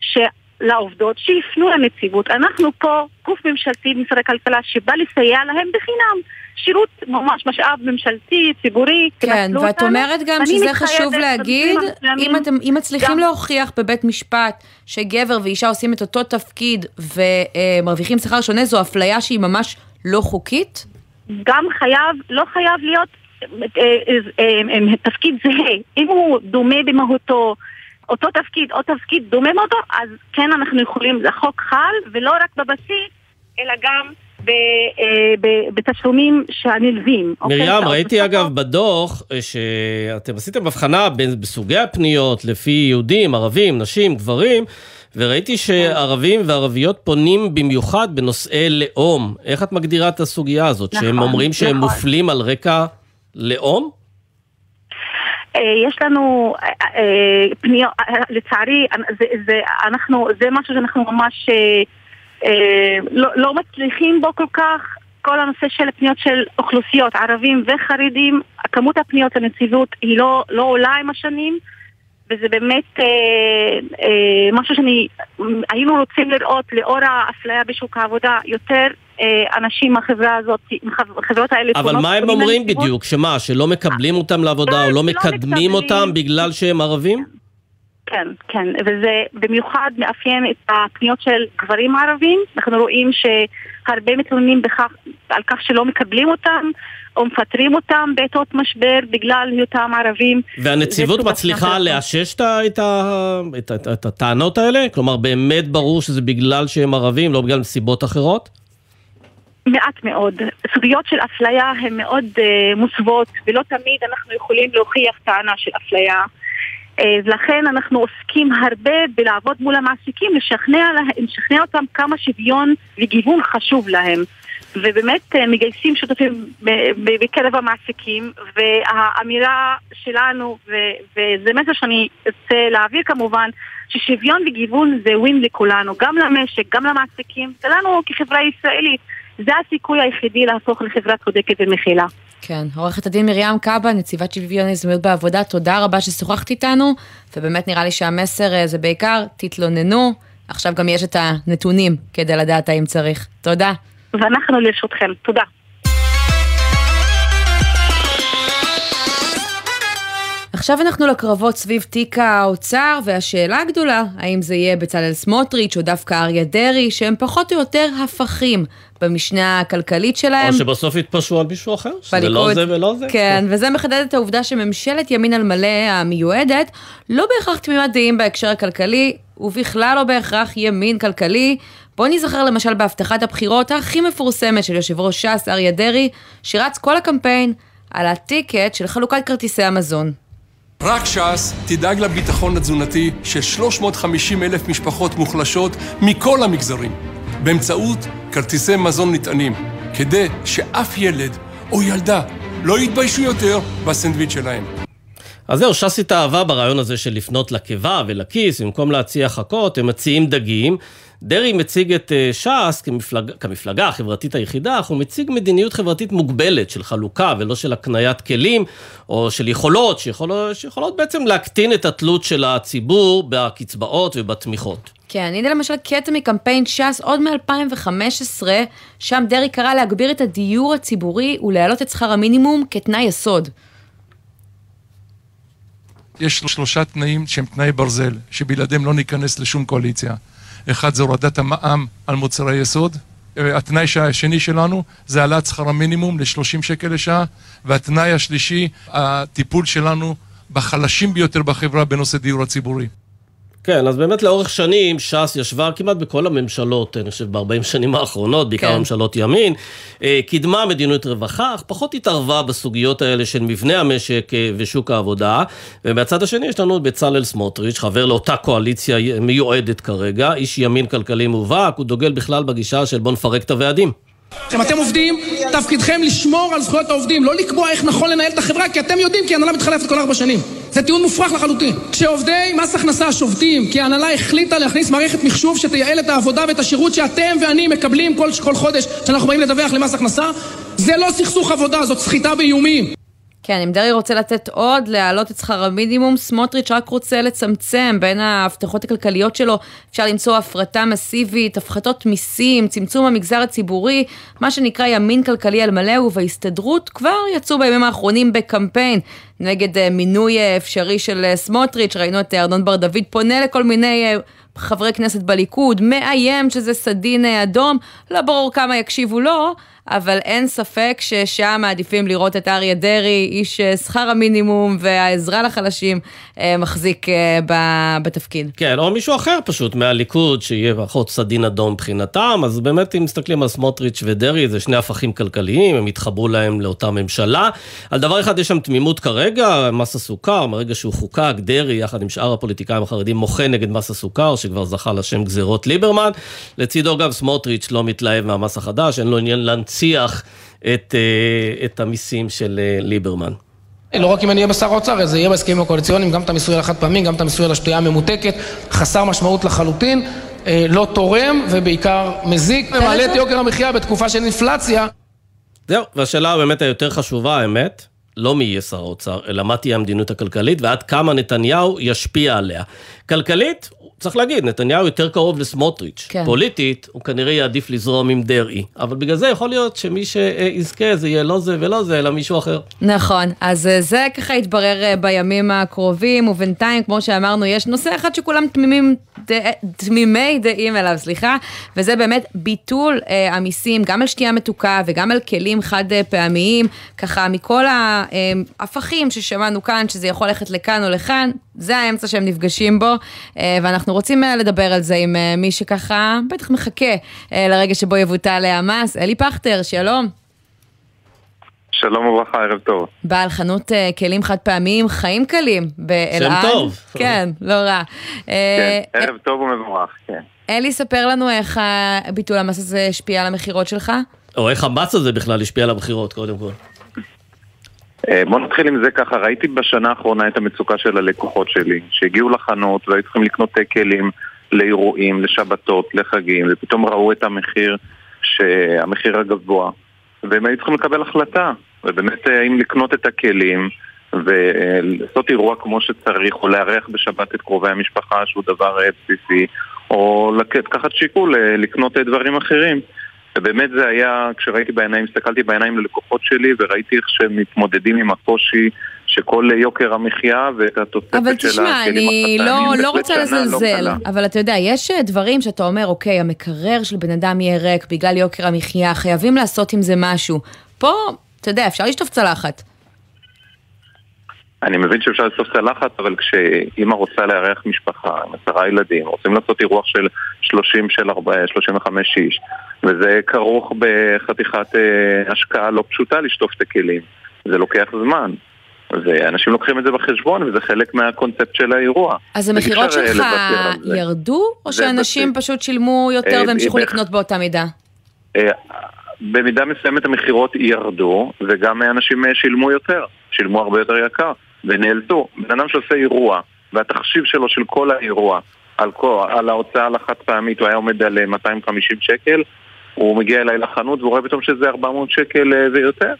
ש... לעובדות שיפנו לנציבות. אנחנו פה גוף ממשלתי במשרד הכלכלה שבא לסייע להם בחינם. שירות ממש משאב ממשלתי, ציבורי, כן, ואת אותנו. אומרת גם שזה חשוב להגיד, אם אתם אם מצליחים גם... להוכיח בבית משפט שגבר ואישה עושים את אותו תפקיד ומרוויחים שכר שונה, זו אפליה שהיא ממש לא חוקית? גם חייב, לא חייב להיות אה, אה, תפקיד זהה. אם הוא דומה במהותו, אותו תפקיד או תפקיד דומה מאותו, אז כן אנחנו יכולים, החוק חל, ולא רק בבסיס, אלא גם בתשלומים שהנלווים. אוקיי? מרים, ראיתי אגב בדוח שאתם עשיתם הבחנה בסוגי הפניות לפי יהודים, ערבים, נשים, גברים. וראיתי שערבים וערביות פונים במיוחד בנושאי לאום. איך את מגדירה את הסוגיה הזאת? נכון, שהם אומרים שהם נכון. מופלים על רקע לאום? אה, יש לנו אה, אה, פניות, לצערי, זה, זה, אנחנו, זה משהו שאנחנו ממש לא, לא מצליחים בו כל כך. כל הנושא של פניות של אוכלוסיות, ערבים וחרדים, כמות הפניות לנציבות היא לא, לא עולה עם השנים. וזה באמת משהו שאני, היינו רוצים לראות לאור האפליה בשוק העבודה יותר אנשים מהחברה הזאת, מהחברות האלה. אבל מה הם אומרים בדיוק? שמה, שלא מקבלים אותם לעבודה או לא, לא מקדמים אותם בגלל שהם ערבים? כן, כן, וזה במיוחד מאפיין את הפניות של גברים ערבים. אנחנו רואים שהרבה מתלוננים בכך, על כך שלא מקבלים אותם, או מפטרים אותם בעתות משבר בגלל היותם ערבים. והנציבות מצליחה לאשש את, את, את, את הטענות האלה? כלומר, באמת ברור שזה בגלל שהם ערבים, לא בגלל סיבות אחרות? מעט מאוד. סוגיות של אפליה הן מאוד uh, מוסוות, ולא תמיד אנחנו יכולים להוכיח טענה של אפליה. Uh, ולכן אנחנו עוסקים הרבה בלעבוד מול המעסיקים, לשכנע, לשכנע אותם כמה שוויון וגיוון חשוב להם. ובאמת אה, מגייסים שותפים בקרב המעסיקים, והאמירה שלנו, וזה מסר שאני ארצה להעביר כמובן, ששוויון וגיוון זה ווין לכולנו, גם למשק, גם למעסיקים, ולנו כחברה ישראלית. זה הסיכוי היחידי להפוך לחברה צודקת ומכילה. כן, עורכת הדין מרים קאבה, נציבת שוויון הזדמנויות בעבודה, תודה רבה ששוחחת איתנו, ובאמת נראה לי שהמסר אה, זה בעיקר, תתלוננו, עכשיו גם יש את הנתונים כדי לדעת האם צריך. תודה. ואנחנו לרשותכם. תודה. עכשיו אנחנו לקרבות סביב תיק האוצר, והשאלה הגדולה, האם זה יהיה בצלאל סמוטריץ' או דווקא אריה דרעי, שהם פחות או יותר הפכים במשנה הכלכלית שלהם. או שבסוף יתפשרו על מישהו אחר, שזה לא זה ולא זה. כן, וזה מחדד את העובדה שממשלת ימין על מלא המיועדת, לא בהכרח תמימת דעים בהקשר הכלכלי, ובכלל לא בהכרח ימין כלכלי. בואו נזכר למשל בהבטחת הבחירות הכי מפורסמת של יושב ראש ש"ס אריה דרעי, שרץ כל הקמפיין על הטיקט של חלוקת כרטיסי המזון. רק ש"ס תדאג לביטחון התזונתי של 350 אלף משפחות מוחלשות מכל המגזרים, באמצעות כרטיסי מזון נטענים, כדי שאף ילד או ילדה לא יתביישו יותר בסנדוויץ' שלהם. אז זהו, ש"ס התאהבה ברעיון הזה של לפנות לקיבה ולכיס, במקום להציע חכות, הם מציעים דגים. דרעי מציג את אה, ש"ס כמפלג, כמפלגה החברתית היחידה, אך הוא מציג מדיניות חברתית מוגבלת של חלוקה ולא של הקניית כלים או של יכולות, שיכולות, שיכולות בעצם להקטין את התלות של הציבור בקצבאות ובתמיכות. כן, הנה למשל קטע מקמפיין ש"ס עוד מ-2015, שם דרעי קרא להגביר את הדיור הציבורי ולהעלות את שכר המינימום כתנאי יסוד. יש שלושה תנאים שהם תנאי ברזל, שבלעדיהם לא ניכנס לשום קואליציה. אחד זה הורדת המע"מ על מוצרי יסוד, התנאי השני שלנו זה העלאת שכר המינימום ל-30 שקל לשעה, והתנאי השלישי, הטיפול שלנו בחלשים ביותר בחברה בנושא דיור הציבורי. כן, אז באמת לאורך שנים ש"ס ישבה כמעט בכל הממשלות, אני חושב ב-40 שנים האחרונות, בעיקר כן. ממשלות ימין, אה, קידמה מדיניות רווחה, אך פחות התערבה בסוגיות האלה של מבנה המשק אה, ושוק העבודה. ומהצד השני יש לנו את בצלאל סמוטריץ', חבר לאותה קואליציה מיועדת כרגע, איש ימין כלכלי מובהק, הוא דוגל בכלל בגישה של בוא נפרק את הוועדים. אתם עובדים, תפקידכם לשמור על זכויות העובדים, לא לקבוע איך נכון לנהל את החברה, כי אתם יודעים, כי הנהלה מתחלפת כל ארבע שנים. זה טיעון מופרך לחלוטין. כשעובדי מס הכנסה שובתים, כי ההנהלה החליטה להכניס מערכת מחשוב שתייעל את העבודה ואת השירות שאתם ואני מקבלים כל, כל חודש כשאנחנו באים לדווח למס הכנסה, זה לא סכסוך עבודה, זאת סחיטה באיומים. כן, אם דרעי רוצה לתת עוד, להעלות את שכר המינימום, סמוטריץ' רק רוצה לצמצם בין ההבטחות הכלכליות שלו. אפשר למצוא הפרטה מסיבית, הפחתות מיסים, צמצום המגזר הציבורי, מה שנקרא ימין כלכלי על מלא, ובהסתדרות כבר יצאו בימים האחרונים בקמפיין נגד אה, מינוי אה, אפשרי של אה, סמוטריץ'. ראינו את ארנון בר דוד פונה לכל מיני חברי כנסת בליכוד, מאיים שזה סדין אדום, לא ברור כמה יקשיבו לו, אבל אין ספק ששם מעדיפים לראות את אריה דרעי, איש אה, שכר המינימום והעזרה לחלשים, אה, מחזיק בתפקיד. כן, או מישהו אחר פשוט מהליכוד, שיהיה פחות סדין אדום מבחינתם, אז באמת אם מסתכלים על סמוטריץ' ודרעי, זה שני הפכים כלכליים, הם התחברו להם לאותה ממשלה. על דבר אחד יש שם תמימות כרגע, מס הסוכר, מרגע שהוא חוקק, דרעי יחד עם שאר הפוליטיקאים החרדים מוחה נגד מס הסוכר, שכבר זכה לשם גזירות ליברמן. לצידו גם סמוטריץ' לא מתלהב מהמס החדש, אין לו עניין להנציח את, אה, את המיסים של אה, ליברמן. לא רק אם אני אהיה בשר האוצר, זה יהיה בהסכמים הקואליציוניים, גם את המיסוי על החד פעמי, גם את המיסוי על השתייה הממותקת, חסר משמעות לחלוטין, אה, לא תורם ובעיקר מזיק, ומעלה את יוקר המחיה בתקופה של אינפלציה. זהו, והשאלה באמת היותר חשובה, האמת, לא מי יהיה שר האוצר, אלא מה תהיה המדיניות הכלכלית ועד כמה נתניהו ישפיע עליה. כלכלית, צריך להגיד, נתניהו יותר קרוב לסמוטריץ'. כן. פוליטית, הוא כנראה יעדיף לזרום עם דרעי. אבל בגלל זה יכול להיות שמי שיזכה זה יהיה לא זה ולא זה, אלא מישהו אחר. נכון, אז אה, זה ככה יתברר אה, בימים הקרובים, ובינתיים, כמו שאמרנו, יש נושא אחד שכולם תמימים, ד... תמימי דעים אליו, סליחה, וזה באמת ביטול אה, המיסים, גם על שתייה מתוקה וגם על כלים חד פעמיים, ככה מכל ההפכים ששמענו כאן, שזה יכול ללכת לכאן או לכאן, זה האמצע שהם נפגשים בו, אה, ואנחנו רוצים אה, לדבר על זה עם אה, מי שככה בטח מחכה לרגע שבו יבוטל המס. אלי פכטר, שלום. שלום וברכה, ערב טוב. בעל חנות כלים חד פעמיים, חיים קלים באלעד. שם טוב. כן, לא רע. כן, ערב טוב ומבורך, כן. אלי, ספר לנו איך ביטול המס הזה השפיע על המכירות שלך. או איך המס הזה בכלל השפיע על המכירות, קודם כל. אה, בוא נתחיל עם זה ככה, ראיתי בשנה האחרונה את המצוקה של הלקוחות שלי, שהגיעו לחנות והיו צריכים לקנות כלים לאירועים, לשבתות, לחגים, ופתאום ראו את המחיר, המחיר הגבוה, והם היו צריכים לקבל החלטה, ובאמת אה, אם לקנות את הכלים ולעשות אירוע כמו שצריך, או לארח בשבת את קרובי המשפחה, שהוא דבר אה, בסיסי, או לקחת שיקול לקנות דברים אחרים. ובאמת זה היה, כשראיתי בעיניים, הסתכלתי בעיניים ללקוחות שלי וראיתי איך שהם מתמודדים עם הקושי שכל יוקר המחיה ואת התוספת של הכלים החתניים. אבל תשמע, אני לא, לא רוצה לא לזלזל, לא אבל אתה יודע, יש אה, דברים שאתה אומר, אוקיי, המקרר של בן אדם יהיה ריק בגלל יוקר המחיה, חייבים לעשות עם זה משהו. פה, אתה יודע, אפשר לשטוף צלחת. אני מבין שאפשר לסוף צלחת, אבל כשאימא רוצה לארח משפחה עם עשרה ילדים, רוצים לעשות אירוח של 30 של 40, 35 איש, וזה כרוך בחתיכת אה, השקעה לא פשוטה לשטוף את הכלים. זה לוקח זמן. ואנשים לוקחים את זה בחשבון, וזה חלק מהקונספט של האירוע. אז המכירות שלך ירדו, או שאנשים פשוט שילמו יותר אה, והמשיכו לקנות באותה מידה? אה, במידה מסוימת המכירות ירדו, וגם אנשים שילמו יותר, שילמו הרבה יותר יקר. ונאלצו, בן אדם שעושה אירוע, והתחשיב שלו של כל האירוע על, כל, על ההוצאה על החד פעמית הוא היה עומד על 250 אה, שקל, הוא מגיע אליי לחנות והוא רואה פתאום שזה 400 שקל אה, ויותר.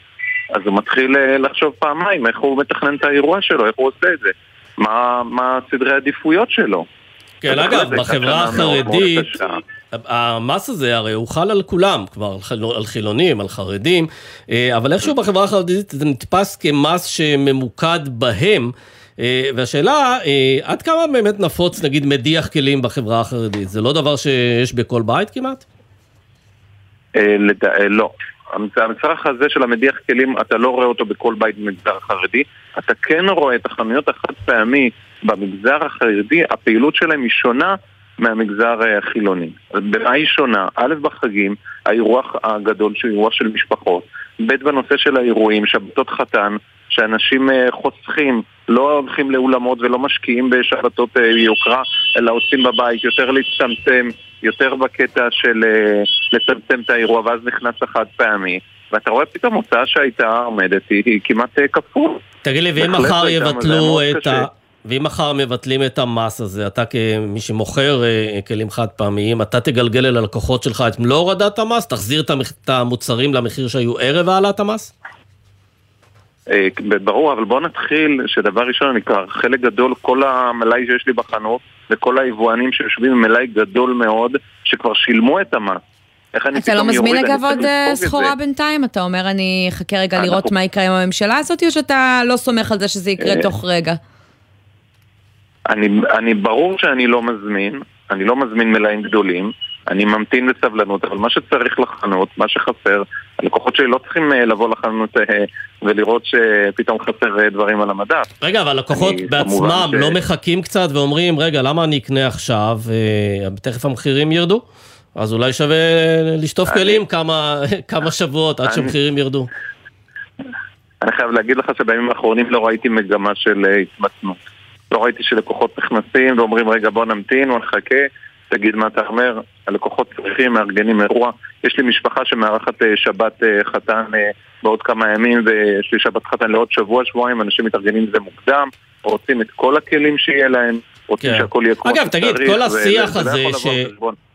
אז הוא מתחיל אה, לחשוב פעמיים איך הוא מתכנן את האירוע שלו, איך הוא עושה את זה, מה, מה סדרי העדיפויות שלו. כן, אגב, בחברה החרדית, המס הזה הרי הוא חל על כולם, כבר על חילונים, על חרדים, אה, אבל איכשהו בחברה החרדית זה נתפס כמס שממוקד בהם. אה, והשאלה, אה, עד כמה באמת נפוץ נגיד מדיח כלים בחברה החרדית? זה לא דבר שיש בכל בית כמעט? לא. המצרך הזה של המדיח כלים, אתה לא רואה אותו בכל בית במגזר החרדי. אתה כן רואה את החנויות החד פעמי במגזר החרדי, הפעילות שלהם היא שונה מהמגזר אה, החילוני. במה היא שונה? א', בחגים, האירוח הגדול שהוא אירוח של משפחות. ב', בנושא של האירועים, שבתות חתן, שאנשים אה, חוסכים, לא הולכים לאולמות ולא משקיעים בשבתות אה, יוקרה, אלא עושים בבית, יותר להצטמצם, יותר בקטע של לצמצם את האירוע, ואז נכנס החד פעמי. ואתה רואה פתאום הוצאה שהייתה עומדת, היא כמעט כפול. תגיד לי, ואם מחר יבטלו את ה... ואם מחר מבטלים את המס הזה, אתה כמי שמוכר אה, כלים חד פעמיים, אתה תגלגל אל הלקוחות שלך את מלוא הורדת המס? תחזיר את המוצרים למחיר שהיו ערב העלאת המס? אה, ברור, אבל בוא נתחיל שדבר ראשון, אני כבר חלק גדול, כל המלאי שיש לי בחנות וכל היבואנים שיושבים עם מלאי גדול מאוד, שכבר שילמו את המס. אתה לא מזמין אגב עוד אה, סחורה בינתיים? אתה אומר אני אחכה רגע לראות מה יקרה עם הממשלה הזאת, או שאתה לא סומך על זה שזה יקרה תוך רגע? אני, אני ברור שאני לא מזמין, אני לא מזמין מלאים גדולים, אני ממתין בסבלנות, אבל מה שצריך לחנות, מה שחסר, הלקוחות שלי לא צריכים אה, לבוא לחנות אה, ולראות שפתאום חסר אה, דברים על המדף. רגע, אבל לקוחות אני, בעצמם כמובן ש- לא מחכים קצת ואומרים, רגע, למה אני אקנה עכשיו? תכף המחירים ירדו? אז אולי שווה לשטוף אני- כלים כמה <laughs> כמה שבועות עד אני- שהמחירים ירדו. אני חייב להגיד לך שבימים האחרונים לא ראיתי מגמה של התמצנות. לא ראיתי שלקוחות נכנסים ואומרים, רגע, בוא נמתין או נחכה, תגיד מה אתה אומר. הלקוחות צריכים, מארגנים אירוע. יש לי משפחה שמארחת אה, שבת אה, חתן אה, בעוד כמה ימים, ויש לי שבת חתן לעוד שבוע, שבועיים, אנשים מתארגנים לזה מוקדם, רוצים את כל הכלים שיהיה להם, רוצים כן. שהכל יהיה כמו אגב, שצריך. תגיד, כל השיח זה לא הזה יכול ש...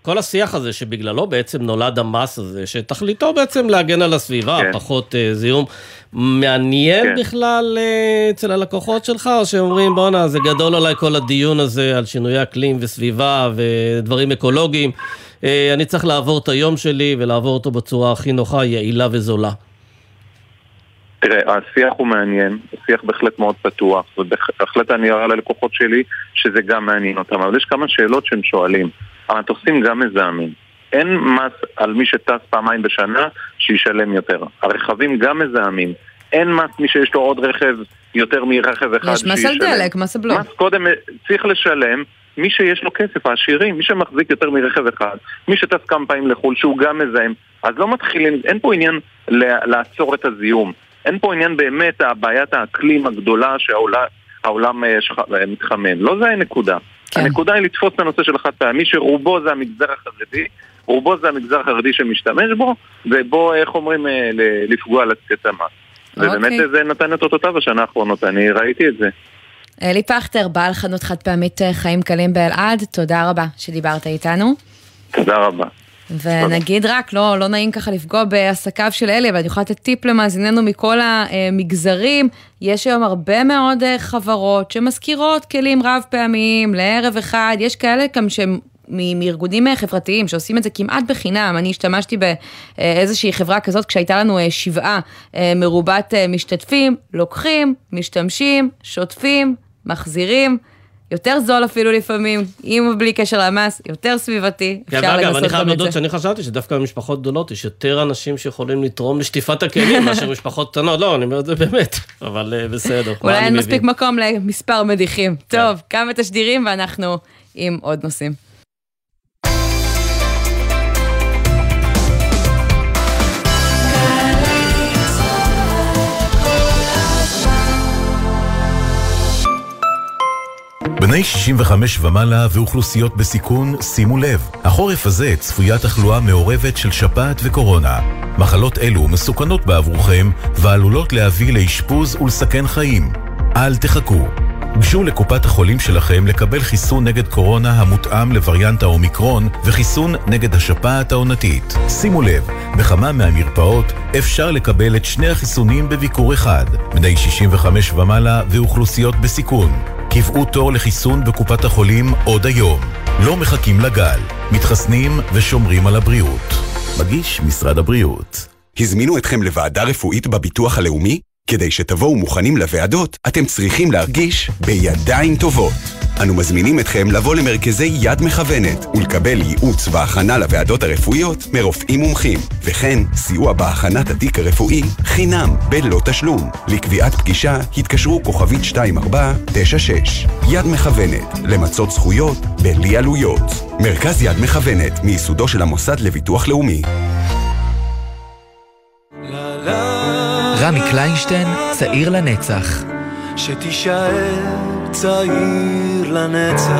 כל השיח הזה שבגללו בעצם נולד המס הזה, שתכליתו בעצם להגן על הסביבה, כן. פחות אה, זיהום, מעניין כן. בכלל אה, אצל הלקוחות שלך, או שאומרים בואנה זה גדול עליי כל הדיון הזה על שינויי אקלים וסביבה ודברים אקולוגיים, אה, אני צריך לעבור את היום שלי ולעבור אותו בצורה הכי נוחה, יעילה וזולה. תראה, השיח הוא מעניין, השיח בהחלט מאוד פתוח, ובהחלט אני אראה ללקוחות שלי שזה גם מעניין אותם, אבל יש כמה שאלות שהם שואלים. המטוסים גם מזהמים. אין מס על מי שטס פעמיים בשנה שישלם יותר. הרכבים גם מזהמים. אין מס מי שיש לו עוד רכב יותר מרכב אחד יש מס על דלק, מס הבלו. מס קודם צריך לשלם מי שיש לו כסף, העשירים, מי שמחזיק יותר מרכב אחד, מי שטס כמה פעמים לחו"ל שהוא גם מזהם, אז לא מתחילים, אין פה עניין ל- לעצור את הזיהום. אין פה עניין באמת בעיית האקלים הגדולה שהעולם אה, שח- אה, מתחמם. לא זה הנקודה. כן. הנקודה היא לתפוס את הנושא של החד פעמי, שרובו זה המגזר החרדי, רובו זה המגזר החרדי שמשתמש בו, ובו, איך אומרים, אה, לפגוע את המס. ובאמת אוקיי. זה נתן את אותותיו בשנה האחרונות, אני ראיתי את זה. אלי פכטר, בעל חנות חד פעמית אה, חיים קלים באלעד, תודה רבה שדיברת איתנו. תודה רבה. ונגיד רק, לא, לא נעים ככה לפגוע בעסקיו של אלי, אבל אני יכולה לתת טיפ למאזיננו מכל המגזרים. יש היום הרבה מאוד אה, חברות שמזכירות כלים רב פעמיים לערב אחד, יש כאלה גם שהם... מארגונים אה, חברתיים שעושים את זה כמעט בחינם, אני השתמשתי באיזושהי חברה כזאת כשהייתה לנו אה, שבעה מרובת משתתפים, לוקחים, משתמשים, שוטפים, מחזירים, יותר זול אפילו לפעמים, עם ובלי קשר למס, יותר סביבתי, כן, אפשר אני לנסות חייב גם את להודות זה. שאני חשבתי שדווקא במשפחות גדולות יש יותר אנשים שיכולים לתרום לשטיפת הכלים <laughs> מאשר משפחות קטנות. לא, אני אומר את זה באמת, אבל אה, בסדר. אולי אני אין? מספיק מקום למספר מדיחים. טוב, כמה תשדירים ואנחנו עם עוד נושאים. בני 65 ומעלה ואוכלוסיות בסיכון, שימו לב, החורף הזה צפויה תחלואה מעורבת של שפעת וקורונה. מחלות אלו מסוכנות בעבורכם ועלולות להביא לאשפוז ולסכן חיים. אל תחכו. גשו לקופת החולים שלכם לקבל חיסון נגד קורונה המותאם לווריאנט האומיקרון וחיסון נגד השפעת העונתית. שימו לב, בכמה מהמרפאות אפשר לקבל את שני החיסונים בביקור אחד. בני 65 ומעלה ואוכלוסיות בסיכון. קבעו תור לחיסון בקופת החולים עוד היום. לא מחכים לגל. מתחסנים ושומרים על הבריאות. מגיש משרד הבריאות. הזמינו אתכם לוועדה רפואית בביטוח הלאומי? כדי שתבואו מוכנים לוועדות, אתם צריכים להרגיש בידיים טובות. אנו מזמינים אתכם לבוא למרכזי יד מכוונת ולקבל ייעוץ והכנה לוועדות הרפואיות מרופאים מומחים, וכן סיוע בהכנת התיק הרפואי חינם בלא תשלום. לקביעת פגישה התקשרו כוכבית 2496. יד מכוונת, למצות זכויות בלי עלויות. מרכז יד מכוונת, מייסודו של המוסד לביטוח לאומי. רמי קליינשטיין, צעיר לנצח. שתישאר צעיר לנצח.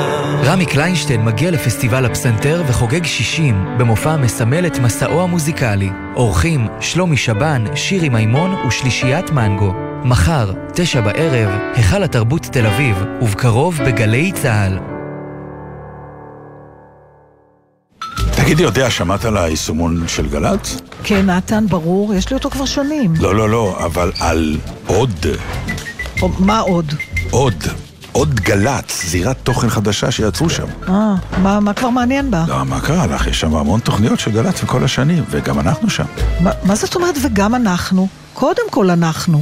רמי קליינשטיין מגיע לפסטיבל הפסנתר וחוגג 60 במופע המסמל את מסעו המוזיקלי. אורחים שלומי שבן, שירי מימון ושלישיית מנגו. מחר, תשע בערב, היכל התרבות תל אביב, ובקרוב בגלי צה"ל. תגידי, יודע, שמעת על היישומון של גל"צ? כן, נתן, ברור, יש לי אותו כבר שנים. לא, לא, לא, אבל על עוד. או, מה עוד? עוד. עוד גל"צ, זירת תוכן חדשה שיצרו שם. אה, מה, מה כבר מעניין בה? לא, מה קרה לך? יש שם המון תוכניות של גל"צ וכל השנים, וגם אנחנו שם. מה, מה זאת אומרת וגם אנחנו? קודם כל אנחנו.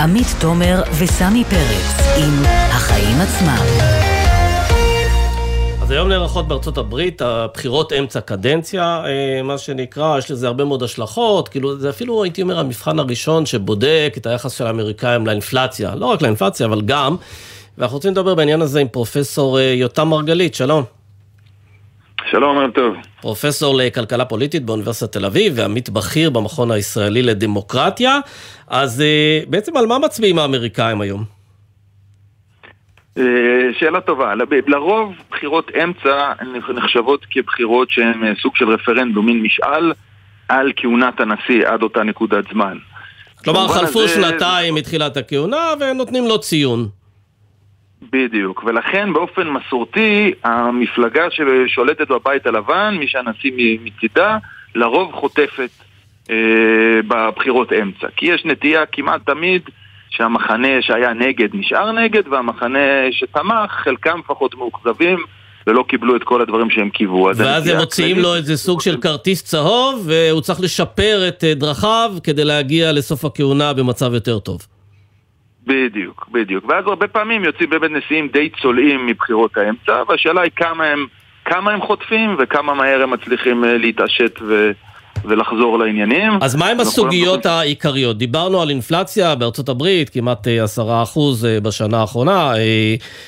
עמית תומר וסמי פרץ עם החיים עצמם. אז היום נערכות בארצות הברית הבחירות אמצע קדנציה, אה, מה שנקרא, יש לזה הרבה מאוד השלכות, כאילו זה אפילו הייתי אומר המבחן הראשון שבודק את היחס של האמריקאים לאינפלציה, לא רק לאינפלציה אבל גם, ואנחנו רוצים לדבר בעניין הזה עם פרופסור אה, יותם מרגלית, שלום. שלום, ערב טוב. פרופסור לכלכלה פוליטית באוניברסיטת תל אביב ועמית בכיר במכון הישראלי לדמוקרטיה. אז אה, בעצם על מה מצביעים האמריקאים היום? אה, שאלה טובה. לרוב בחירות אמצע נחשבות כבחירות שהן אה, סוג של רפרנדום, מין משאל על כהונת הנשיא עד אותה נקודת זמן. כלומר, חלפו הזה... שנתיים מתחילת הכהונה ונותנים לו ציון. בדיוק, ולכן באופן מסורתי המפלגה ששולטת בבית הלבן, מי שהנשיא מצידה, לרוב חוטפת אה, בבחירות אמצע. כי יש נטייה כמעט תמיד שהמחנה שהיה נגד נשאר נגד, והמחנה שתמך, חלקם לפחות מאוכזבים. ולא קיבלו את כל הדברים שהם קיוו. ואז הם מוציאים לו איזה סוג של כרטיס צהוב, והוא צריך לשפר את אה, דרכיו כדי להגיע לסוף הכהונה במצב יותר טוב. בדיוק, בדיוק. ואז הרבה פעמים יוצאים באמת נשיאים די צולעים מבחירות האמצע, והשאלה היא כמה הם, כמה הם חוטפים וכמה מהר הם מצליחים אה, להתעשת ו... ולחזור לעניינים. אז מהם הסוגיות לא העיקריות? דיברנו על אינפלציה בארצות הברית, כמעט אה, עשרה אחוז אה, בשנה האחרונה.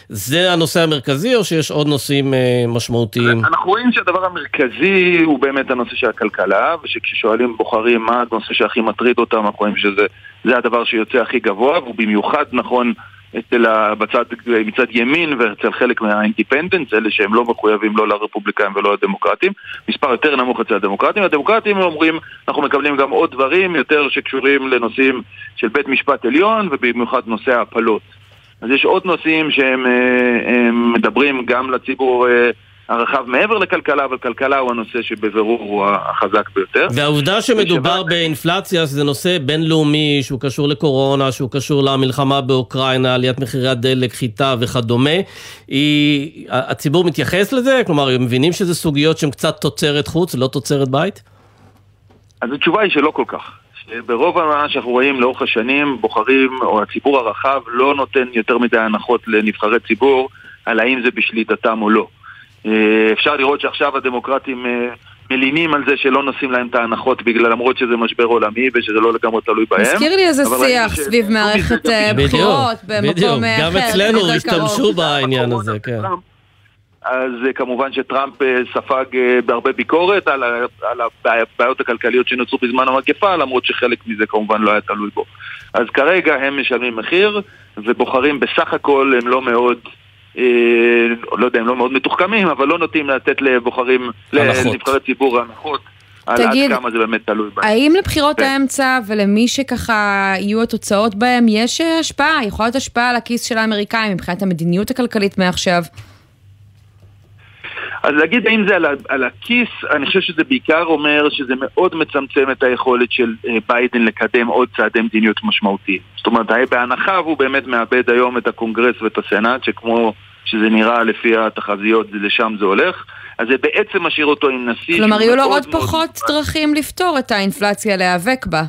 זה הנושא המרכזי או שיש עוד נושאים משמעותיים? אנחנו רואים שהדבר המרכזי הוא באמת הנושא של הכלכלה, ושכששואלים בוחרים מה הנושא שהכי מטריד אותם, אנחנו רואים שזה זה הדבר שיוצא הכי גבוה, והוא במיוחד נכון אצל בצד, מצד ימין ואצל חלק מה independents, אלה שהם לא מחויבים לא לרפובליקאים ולא לדמוקרטים, מספר יותר נמוך אצל הדמוקרטים. הדמוקרטים אומרים, אנחנו מקבלים גם עוד דברים יותר שקשורים לנושאים של בית משפט עליון ובמיוחד נושא ההפלות. אז יש עוד נושאים שהם אה, מדברים גם לציבור אה, הרחב מעבר לכלכלה, אבל כלכלה הוא הנושא שבבירור הוא החזק ביותר. והעובדה שמדובר ושבא... באינפלציה, שזה נושא בינלאומי, שהוא קשור לקורונה, שהוא קשור למלחמה באוקראינה, עליית מחירי הדלק, חיטה וכדומה, היא... הציבור מתייחס לזה? כלומר, הם מבינים שזה סוגיות שהן קצת תוצרת חוץ, לא תוצרת בית? אז התשובה היא שלא כל כך. ברוב מה שאנחנו רואים לאורך השנים, בוחרים, או הציבור הרחב, לא נותן יותר מדי הנחות לנבחרי ציבור על האם זה בשליטתם או לא. אה, אפשר לראות שעכשיו הדמוקרטים אה, מלינים על זה שלא נושאים להם את ההנחות בגלל למרות שזה משבר עולמי ושזה לא לגמרי תלוי בהם. מזכיר לי איזה שיח סביב מערכת אה, בחירות במקום אחר. גם אצלנו השתמשו בעניין הזה, כן. אז כמובן שטראמפ ספג בהרבה ביקורת על, על הבעיות הכלכליות שנוצרו בזמן המגפה, למרות שחלק מזה כמובן לא היה תלוי בו. אז כרגע הם משלמים מחיר, ובוחרים בסך הכל הם לא מאוד לא יודע, הם לא מאוד מתוחכמים, אבל לא נוטים לתת לבוחרים, לנבחרי ציבור הנחות. תגיד, עד כמה זה באמת תלוי בהם. האם לבחירות כן. האמצע ולמי שככה יהיו התוצאות בהם, יש השפעה? יכולה להיות השפעה על הכיס של האמריקאים מבחינת המדיניות הכלכלית מעכשיו? אז להגיד האם זה על, על הכיס, אני חושב שזה בעיקר אומר שזה מאוד מצמצם את היכולת של אה, ביידן לקדם עוד צעדי מדיניות משמעותיים. זאת אומרת, בהנחה והוא באמת מאבד היום את הקונגרס ואת הסנאט, שכמו שזה נראה לפי התחזיות, לשם זה הולך. אז זה בעצם משאיר אותו עם נשיא... כלומר, יהיו לו עוד פחות דרכים לפתור את האינפלציה, להיאבק בה.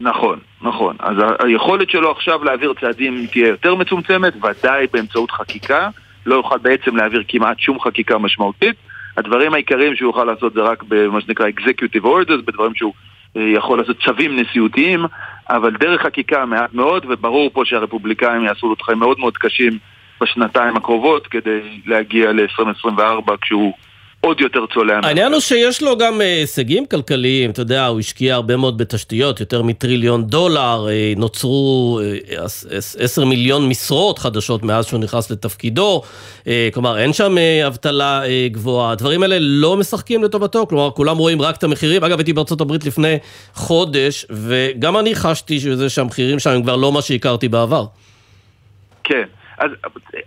נכון, נכון. אז היכולת שלו עכשיו להעביר צעדים תהיה יותר מצומצמת, ודאי באמצעות חקיקה. לא יוכל בעצם להעביר כמעט שום חקיקה משמעותית. הדברים העיקריים שהוא יוכל לעשות זה רק במה שנקרא executive orders, בדברים שהוא אה, יכול לעשות צווים נשיאותיים, אבל דרך חקיקה מעט מאוד, וברור פה שהרפובליקאים יעשו לו חיים מאוד מאוד קשים בשנתיים הקרובות כדי להגיע ל-2024 כשהוא עוד יותר צולע. העניין הוא שיש לו גם אה, הישגים כלכליים, אתה יודע, הוא השקיע הרבה מאוד בתשתיות, יותר מטריליון דולר, אה, נוצרו אה, עשר מיליון משרות חדשות מאז שהוא נכנס לתפקידו, כלומר אין שם אבטלה גבוהה, הדברים האלה לא משחקים לטובתו, כלומר כולם רואים רק את המחירים, אגב הייתי בארצות הברית לפני חודש, וגם אני חשתי שזה שהמחירים שם הם כבר לא מה שהכרתי בעבר. כן. אז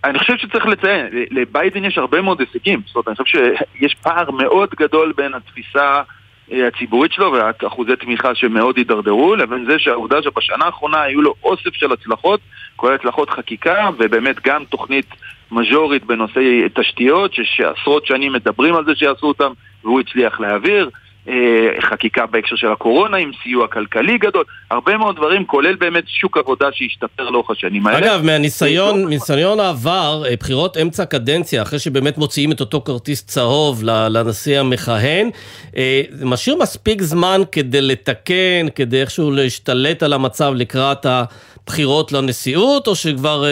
אני חושב שצריך לציין, לביידן יש הרבה מאוד הישגים, זאת אומרת, אני חושב שיש פער מאוד גדול בין התפיסה אה, הציבורית שלו ואחוזי תמיכה שמאוד הידרדרו, לבין זה שהעובדה שבשנה האחרונה היו לו אוסף של הצלחות, כולל הצלחות חקיקה, ובאמת גם תוכנית מז'ורית בנושאי תשתיות, שעשרות שנים מדברים על זה שיעשו אותם, והוא הצליח להעביר. אה, חקיקה בהקשר של הקורונה עם סיוע כלכלי גדול, הרבה מאוד דברים, כולל באמת שוק עבודה שהשתפר לאורך השנים האלה. אגב, מהניסיון, מניסיון העבר, אה, בחירות אמצע קדנציה, אחרי שבאמת מוציאים את אותו כרטיס צהוב לנשיא המכהן, אה, זה משאיר מספיק זמן כדי לתקן, כדי איכשהו להשתלט על המצב לקראת הבחירות לנשיאות, או שכבר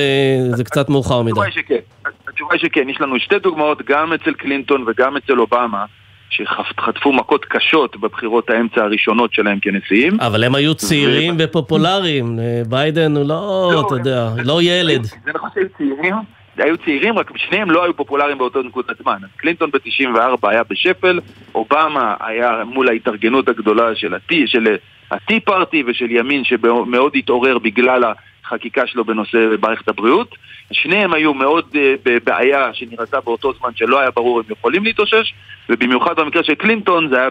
זה קצת מאוחר מדי? התשובה היא שכן. התשובה היא שכן, יש לנו שתי דוגמאות, גם אצל קלינטון וגם אצל אובמה. שחטפו מכות קשות בבחירות האמצע הראשונות שלהם כנשיאים. אבל הם היו צעירים ו... ופופולריים, ביידן הוא לא, לא אתה יודע, לא ילד. זה נכון שהיו צעירים, היו צעירים, רק שניהם לא היו פופולריים באותו נקודת זמן. אז קלינטון ב-94 היה בשפל, אובמה היה מול ההתארגנות הגדולה של הטי, של הטי פארטי ושל ימין שמאוד התעורר בגלל החקיקה שלו בנושא מערכת הבריאות. שניהם היו מאוד uh, בבעיה שנראתה באותו זמן שלא היה ברור אם יכולים להתאושש, ובמיוחד במקרה של קלינטון זה היה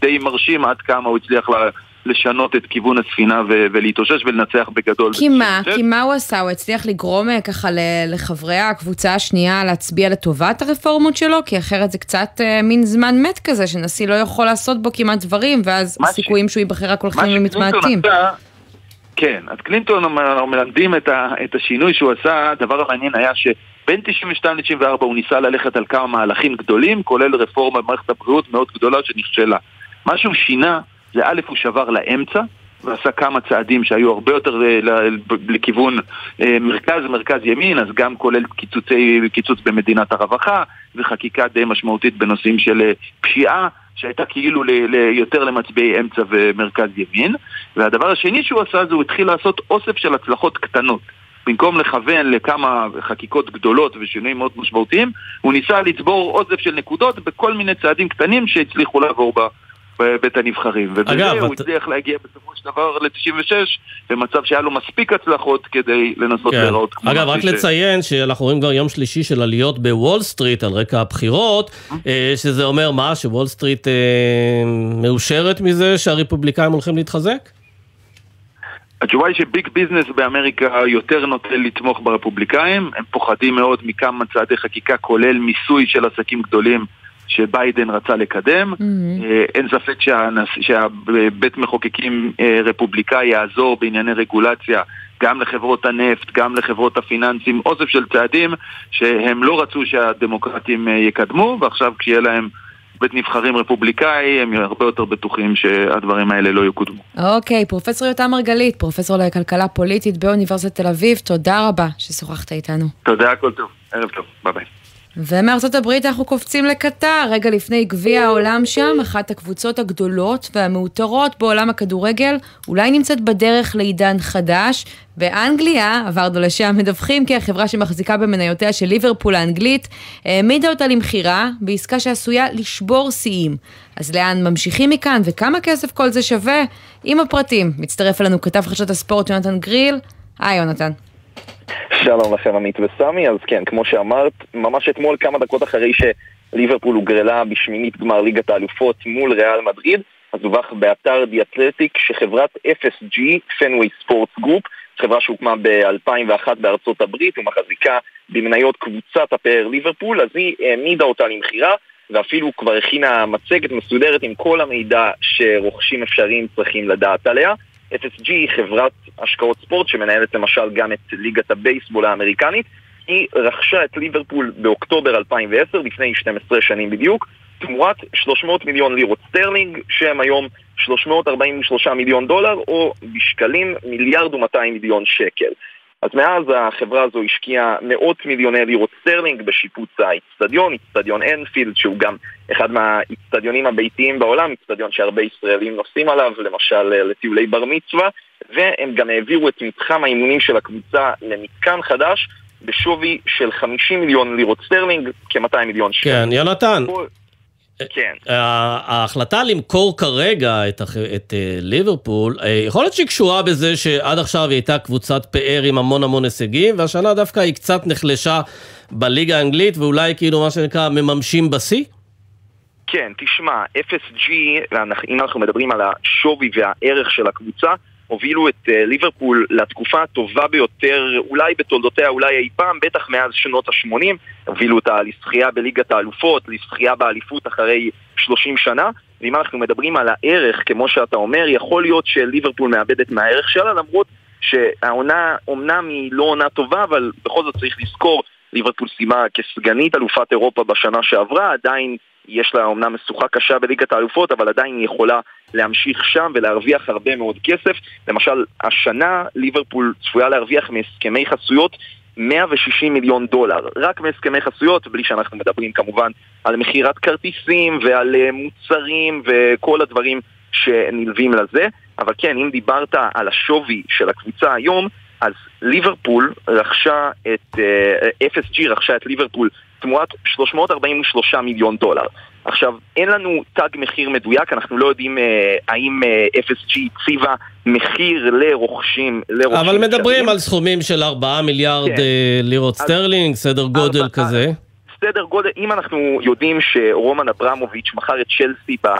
די מרשים עד כמה הוא הצליח לה, לשנות את כיוון הספינה ו- ולהתאושש ולנצח בגדול. כי מה? כי מה הוא עשה? הוא הצליח לגרום אה, ככה לחברי הקבוצה השנייה להצביע לטובת הרפורמות שלו? כי אחרת זה קצת uh, מין זמן מת כזה, שנשיא לא יכול לעשות בו כמעט דברים, ואז הסיכויים ש... שהוא ייבחר רק הולכים ומתמעטים. כן, אז קלינטון מלמדים את, ה, את השינוי שהוא עשה, הדבר המעניין היה שבין 92 ל-94 הוא ניסה ללכת על כמה מהלכים גדולים, כולל רפורמה במערכת הבריאות מאוד גדולה שנכשלה. מה שהוא שינה זה א', הוא שבר לאמצע, ועשה כמה צעדים שהיו הרבה יותר אה, לכיוון אה, מרכז, מרכז ימין, אז גם כולל קיצוצי, קיצוץ במדינת הרווחה וחקיקה די משמעותית בנושאים של אה, פשיעה. שהייתה כאילו ל, ל, יותר למצביעי אמצע ומרכז ימין. והדבר השני שהוא עשה זה הוא התחיל לעשות אוסף של הצלחות קטנות. במקום לכוון לכמה חקיקות גדולות ושינויים מאוד משמעותיים, הוא ניסה לצבור אוסף של נקודות בכל מיני צעדים קטנים שהצליחו לעבור בה. בבית הנבחרים. ובזה הוא את... הצליח להגיע בסופו של דבר ל-96 במצב שהיה לו מספיק הצלחות כדי לנסות כן. לראות כמו... אגב, רק ש... לציין שאנחנו רואים כבר יום שלישי של עליות בוול סטריט על רקע הבחירות, אה, שזה אומר מה? שוול סטריט אה, מאושרת מזה שהרפובליקאים הולכים להתחזק? התשובה היא שביג ביזנס באמריקה יותר נוטה לתמוך ברפובליקאים, הם פוחדים מאוד מכמה צעדי חקיקה כולל מיסוי של עסקים גדולים שביידן רצה לקדם. Mm-hmm. אין ספק שהנס... שהבית מחוקקים אה, רפובליקאי יעזור בענייני רגולציה גם לחברות הנפט, גם לחברות הפיננסים, אוסף של צעדים שהם לא רצו שהדמוקרטים אה, יקדמו, ועכשיו כשיהיה להם בית נבחרים רפובליקאי, הם הרבה יותר בטוחים שהדברים האלה לא יקודמו. אוקיי, okay, פרופסור יותם מרגלית, פרופסור לכלכלה פוליטית באוניברסיטת תל אביב, תודה רבה ששוחחת איתנו. תודה, הכל טוב. ערב טוב, ביי ביי. ומארצות הברית אנחנו קופצים לקטאר, רגע לפני גביע העולם שם, אחת הקבוצות הגדולות והמעוטרות בעולם הכדורגל, אולי נמצאת בדרך לעידן חדש. באנגליה, עברנו לשם, מדווחים כי החברה שמחזיקה במניותיה של ליברפול האנגלית, העמידה אותה למכירה בעסקה שעשויה לשבור שיאים. אז לאן ממשיכים מכאן וכמה כסף כל זה שווה? עם הפרטים, מצטרף אלינו כתב חדשות הספורט יונתן גריל. היי יונתן. שלום לכם עמית וסמי, אז כן, כמו שאמרת, ממש אתמול כמה דקות אחרי שליברפול הוגרלה בשמינית גמר ליגת האלופות מול ריאל מדריד, אז דווח באתר The Athletic שחברת FSG, Fenway Sports Group, חברה שהוקמה ב-2001 בארצות הברית ומחזיקה במניות קבוצת הפאר ליברפול, אז היא העמידה אותה למכירה ואפילו כבר הכינה מצגת מסודרת עם כל המידע שרוכשים אפשריים צריכים לדעת עליה. FSG היא חברת השקעות ספורט שמנהלת למשל גם את ליגת הבייסבול האמריקנית. היא רכשה את ליברפול באוקטובר 2010, לפני 12 שנים בדיוק, תמורת 300 מיליון לירות סטרלינג, שהם היום 343 מיליון דולר, או בשקלים מיליארד ו-200 מיליון שקל. אז מאז החברה הזו השקיעה מאות מיליוני לירות סטרלינג בשיפוץ האיצטדיון, איצטדיון אנפילד שהוא גם אחד מהאיצטדיונים הביתיים בעולם, איצטדיון שהרבה ישראלים נוסעים עליו, למשל אה, לטיולי בר מצווה, והם גם העבירו את מתחם האימונים של הקבוצה למתקן חדש בשווי של 50 מיליון לירות סטרלינג, כ-200 מיליון שקל. כן, יונתן. כן. ההחלטה למכור כרגע את, את אה, ליברפול, אה, יכול להיות שהיא קשורה בזה שעד עכשיו היא הייתה קבוצת פאר עם המון המון הישגים, והשנה דווקא היא קצת נחלשה בליגה האנגלית, ואולי כאילו מה שנקרא מממשים בשיא? כן, תשמע, FSG, אם אנחנו מדברים על השווי והערך של הקבוצה, הובילו את אה, ליברפול לתקופה הטובה ביותר, אולי בתולדותיה, אולי אי פעם, בטח מאז שנות ה-80. הובילו אותה לזכייה בליגת האלופות, לזכייה באליפות אחרי 30 שנה. ואם אנחנו מדברים על הערך, כמו שאתה אומר, יכול להיות שליברפול מאבדת מהערך שלה, למרות שהעונה, אמנם היא לא עונה טובה, אבל בכל זאת צריך לזכור, ליברפול סיימה כסגנית אלופת אירופה בשנה שעברה, עדיין יש לה אומנם משוכה קשה בליגת האלופות, אבל עדיין היא יכולה להמשיך שם ולהרוויח הרבה מאוד כסף. למשל, השנה ליברפול צפויה להרוויח מהסכמי חסויות 160 מיליון דולר, רק מהסכמי חסויות, בלי שאנחנו מדברים כמובן על מכירת כרטיסים ועל אה, מוצרים וכל הדברים שנלווים לזה. אבל כן, אם דיברת על השווי של הקבוצה היום, אז ליברפול רכשה את, אה, FSG רכשה את ליברפול תמורת 343 מיליון דולר. עכשיו, אין לנו תג מחיר מדויק, אנחנו לא יודעים אה, האם אה, FSG הציבה מחיר לרוכשים, לרוכשים אבל מדברים שווים. על סכומים של 4 מיליארד כן. אה, לירות סטרלינג, סדר גודל כזה. סדר גודל, אם אנחנו יודעים שרומן אברמוביץ' מכר את צ'לסי אה,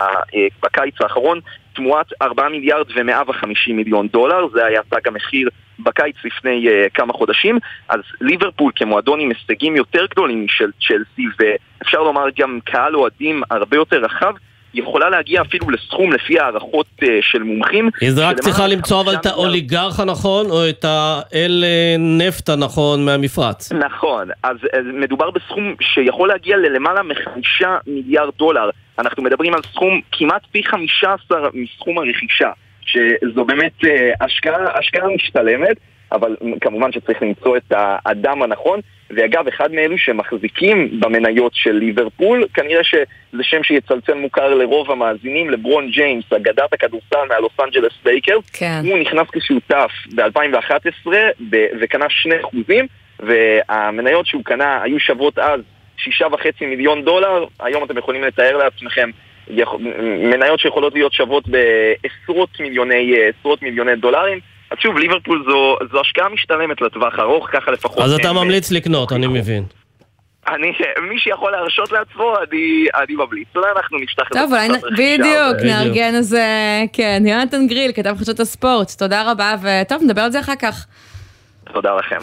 בקיץ האחרון תמורת 4 מיליארד ו-150 מיליון דולר, זה היה תג המחיר בקיץ לפני uh, כמה חודשים, אז ליברפול כמועדון עם הישגים יותר גדולים משל צ'לסי ואפשר לומר גם קהל אוהדים הרבה יותר רחב יכולה להגיע אפילו לסכום לפי הערכות uh, של מומחים. היא רק צריכה למצוא אבל את האוליגרך הנכון, או את האל אה, נפט הנכון מהמפרץ. נכון, אז, אז מדובר בסכום שיכול להגיע ללמעלה מחמישה מיליארד דולר. אנחנו מדברים על סכום כמעט פי חמישה עשר מסכום הרכישה, שזו באמת אה, השקעה, השקעה משתלמת, אבל כמובן שצריך למצוא את האדם הנכון. ואגב, אחד מאלו שמחזיקים במניות של ליברפול, כנראה שזה שם שיצלצל מוכר לרוב המאזינים, לברון ג'יימס, אגדת הכדורסל מהלוס אנג'לס לייקרס. כן. הוא נכנס כשותף ב-2011 ב- וקנה שני אחוזים, והמניות שהוא קנה היו שוות אז שישה וחצי מיליון דולר, היום אתם יכולים לתאר לעצמכם מניות שיכולות להיות שוות בעשרות מיליוני, עשרות מיליוני דולרים. אז שוב, ליברפול זו, זו השקעה משתלמת לטווח ארוך, ככה לפחות. אז אתה הם- ממליץ לקנות, אני מבין. אני, מי שיכול להרשות לעצמו, אני, אני ממליץ. אולי אנחנו נפתח את טוב, אולי, בדיוק, נארגן איזה, כן, יונתן גריל, כתב חדשות הספורט, תודה רבה, וטוב, נדבר על זה אחר כך. תודה לכם.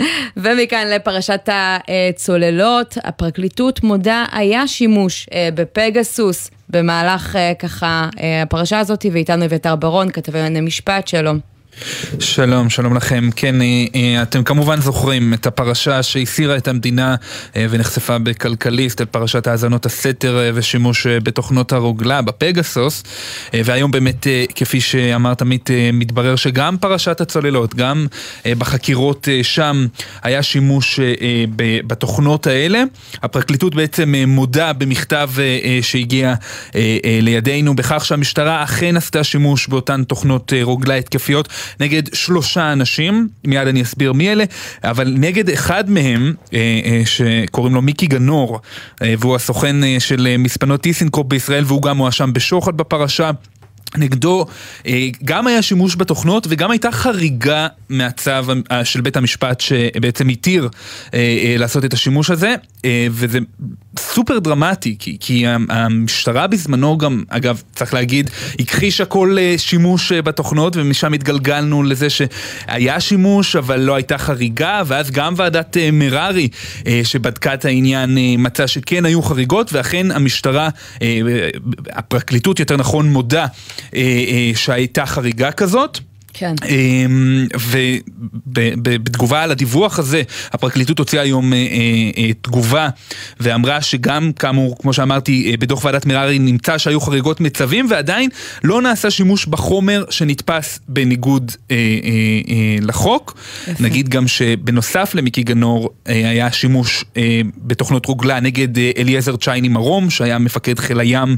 <laughs> ומכאן לפרשת הצוללות, הפרקליטות מודה היה שימוש אה, בפגסוס במהלך אה, ככה אה, הפרשה הזאת, ואיתנו אביתר ברון, כתבי ענייני משפט, שלום. שלום, שלום לכם. כן, אתם כמובן זוכרים את הפרשה שהסירה את המדינה אה, ונחשפה בכלכליסט, על פרשת האזנות הסתר אה, ושימוש בתוכנות הרוגלה, בפגסוס, והיום באמת, כפי שאמרת עמית, מתברר שגם פרשת הצוללות, גם בחקירות שם היה שימוש בתוכנות האלה. הפרקליטות בעצם מודה במכתב שהגיע לידינו בכך שהמשטרה אכן עשתה שימוש באותן תוכנות רוגלה התקפיות נגד שלושה אנשים, מיד אני אסביר מי אלה, אבל נגד אחד מהם, אה, אה, שקוראים לו מיקי גנור, אה, והוא הסוכן של מספנות טיסנקרופ בישראל והוא גם מואשם בשוחד בפרשה. נגדו גם היה שימוש בתוכנות וגם הייתה חריגה מהצו של בית המשפט שבעצם התיר לעשות את השימוש הזה וזה סופר דרמטי כי, כי המשטרה בזמנו גם, אגב צריך להגיד, הכחישה כל אה, שימוש אה, בתוכנות ומשם התגלגלנו לזה שהיה שימוש אבל לא הייתה חריגה ואז גם ועדת אה, מררי אה, שבדקה את העניין אה, מצאה שכן היו חריגות ואכן המשטרה, אה, הפרקליטות יותר נכון מודה אה, אה, שהייתה חריגה כזאת. כן. אמ, ובתגובה על הדיווח הזה, הפרקליטות הוציאה היום אה, אה, אה, תגובה ואמרה שגם, כאמור, כמו שאמרתי, בדוח ועדת מררי נמצא שהיו חריגות מצווים ועדיין לא נעשה שימוש בחומר שנתפס בניגוד לחוק. יפה. נגיד גם שבנוסף למיקי גנור היה שימוש בתוכנות רוגלה נגד אליעזר צ'ייני מרום, שהיה מפקד חיל הים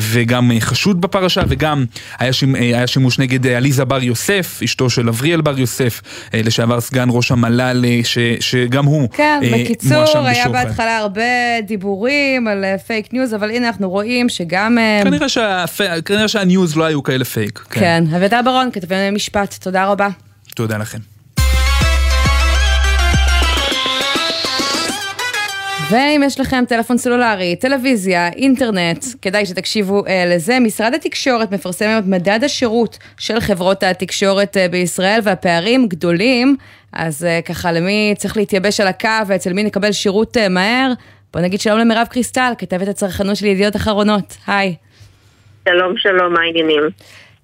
וגם חשוד בפרשה, וגם היה, שימ, היה שימוש נגד עליזה בר יוסף. יוסף, אשתו של אבריאל בר יוסף, אה, לשעבר סגן ראש המל"ל, אה, ש, שגם הוא כן, אה, בקיצור, מואשם היה בשוחד. בהתחלה הרבה דיבורים על אה, fake news, אבל הנה אנחנו רואים שגם... אה, כנראה, שה, כנראה שהניוז לא היו כאלה פייק. כן, אביתר ברון, כתבי משפט, תודה רבה. תודה לכם. ואם יש לכם טלפון סלולרי, טלוויזיה, אינטרנט, כדאי שתקשיבו אה, לזה. משרד התקשורת מפרסם את מדד השירות של חברות התקשורת אה, בישראל, והפערים גדולים, אז אה, ככה למי צריך להתייבש על הקו ואצל מי נקבל שירות אה, מהר? בוא נגיד שלום למירב קריסטל, כתבת הצרכנות של ידיעות אחרונות. היי. שלום, שלום, מה העניינים?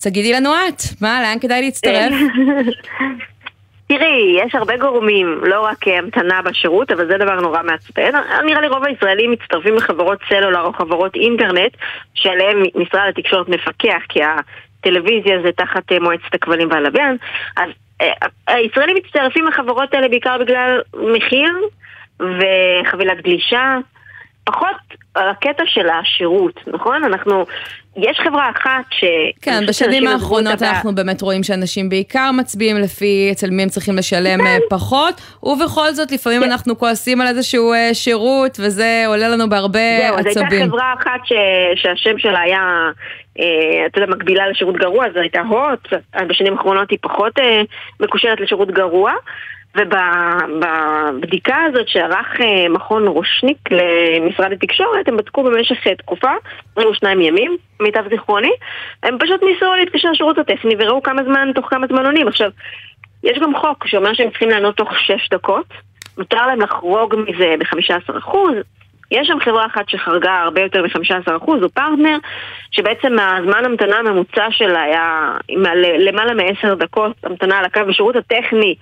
תגידי לנו את, מה, לאן כדאי להצטרף? <laughs> תראי, יש הרבה גורמים, לא רק אה, המתנה בשירות, אבל זה דבר נורא מעצבן. נראה לי רוב הישראלים מצטרפים לחברות סלולר או חברות אינטרנט, שעליהן משרד התקשורת מפקח, כי הטלוויזיה זה תחת אה, מועצת הכבלים והלוויין. אז אה, הישראלים מצטרפים לחברות האלה בעיקר בגלל מחיר וחבילת גלישה. פחות על הקטע של השירות, נכון? אנחנו, יש חברה אחת ש... כן, בשנים האחרונות אנחנו באמת רואים שאנשים בעיקר מצביעים לפי אצל מי הם צריכים לשלם אה, פחות, ובכל זאת לפעמים אנחנו כועסים על איזשהו אה, שירות, וזה עולה לנו בהרבה זהו, אז הייתה עצבים. חברה אחת ש... שהשם שלה היה, אה, אתה יודע, מקבילה לשירות גרוע, זו הייתה הוט, בשנים האחרונות היא פחות אה, מקושרת לשירות גרוע. ובבדיקה הזאת שערך אה, מכון רושניק למשרד התקשורת, הם בדקו במשך אה, תקופה, 22 ימים, מיטב זיכרוני, הם פשוט ניסו להתקשר לשירות הטכני וראו כמה זמן, תוך כמה זמן עונים. עכשיו, יש גם חוק שאומר שהם צריכים לענות תוך 6 דקות, מותר להם לחרוג מזה ב-15%, יש שם חברה אחת שחרגה הרבה יותר מ-15%, הוא פרטנר, שבעצם הזמן המתנה הממוצע שלה היה למעלה מ-10 דקות המתנה על הקו בשירות הטכני.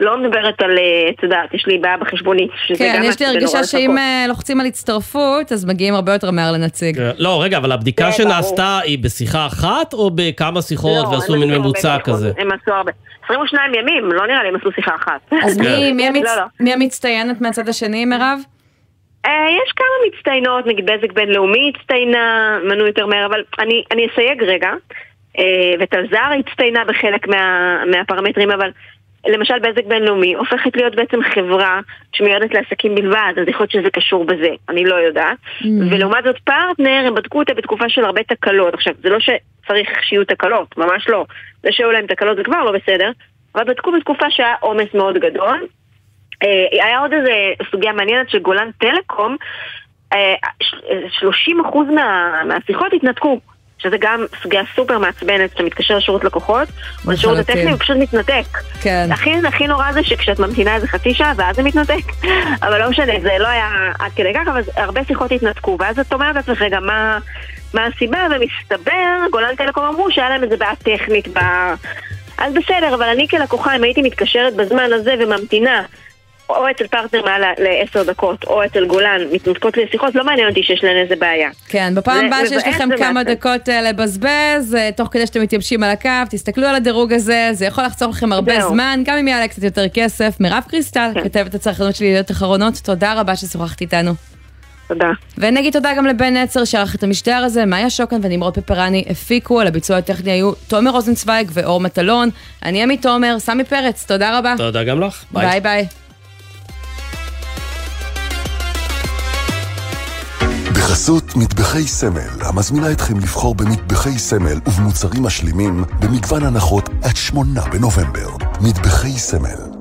לא מדברת על, אה, את יודעת, יש לי בעיה בחשבונית. שזה כן, גם יש לי הרגשה שאם. אה, לוחצים על הצטרפות, אז מגיעים הרבה יותר מהר לנציג. לא, רגע, אבל הבדיקה ברור. שנעשתה היא בשיחה אחת או בכמה שיחות לא, ועשו מין ממוצע כזה? הם עשו הרבה. 22 ימים, לא נראה לי הם עשו שיחה אחת. אז מי- המצ- לא, לא. המצטיינת מהצד השני, מירב? אה, יש כמה מצטיינות, נגיד בזק בינלאומי הצטיינה, מנו יותר מהר, אבל אני, אני אסייג רגע, וטלזר הצטיינה בחלק מה, מהפרמטרים, אבל למשל בזק בינלאומי הופכת להיות בעצם חברה שמיועדת לעסקים בלבד, אז יכול להיות שזה קשור בזה, אני לא יודעת. Mm. ולעומת זאת פרטנר, הם בדקו אותה בתקופה של הרבה תקלות. עכשיו, זה לא שצריך שיהיו תקלות, ממש לא. זה שהיו להם תקלות זה כבר לא בסדר, אבל בדקו בתקופה שהיה עומס מאוד גדול. אה, היה עוד איזה סוגיה מעניינת שגולן טלקום, אה, ש- 30% מה, מהשיחות התנתקו. שזה גם סוגיה סופר מעצבנת, כשאתה מתקשר לשירות לקוחות, או לשירות. הטכני, הוא פשוט מתנתק. כן. הכי, הכי נורא זה שכשאת ממתינה איזה חצי שעה, ואז זה מתנתק. <laughs> אבל לא משנה, זה לא היה עד כדי כך, אבל הרבה שיחות התנתקו, ואז את אומרת לעצמך, רגע, מה, מה הסיבה? ומסתבר, גולן טלקום אמרו שהיה להם איזה בעיה טכנית ב... אז בסדר, אבל אני כלקוחה, אם הייתי מתקשרת בזמן הזה וממתינה, או אצל פרטנר מעל לעשר דקות, או אצל גולן, מתנתקות לי שיחות, לא מעניין אותי שיש להן איזה בעיה. כן, בפעם הבאה שיש לכם כמה. דקות אה, לבזבז, אה, תוך כדי שאתם מתייבשים על הקו, תסתכלו על הדירוג הזה, זה יכול לחסוך לכם הרבה. זמן, גם אם יעלה קצת יותר כסף. מירב קריסטל, כן. כתבת הצרכנות של ידיעות אחרונות, תודה רבה ששוחחת איתנו. תודה. ונגיד תודה גם לבן נצר שערך את המשדר הזה, מאיה שוקן ונמרוד פפרני הפיקו, על הביצוע הטכני היו תומר רוזנצווייג ואור מטלון. אני עמית תומר, סמי פרץ, תודה רבה. תודה גם לך. ביי ביי. בחסות מטבחי סמל, המזמינה אתכם לבחור במטבחי סמל ובמוצרים משלימים במגוון הנחות עד שמונה בנובמבר. מטבחי סמל.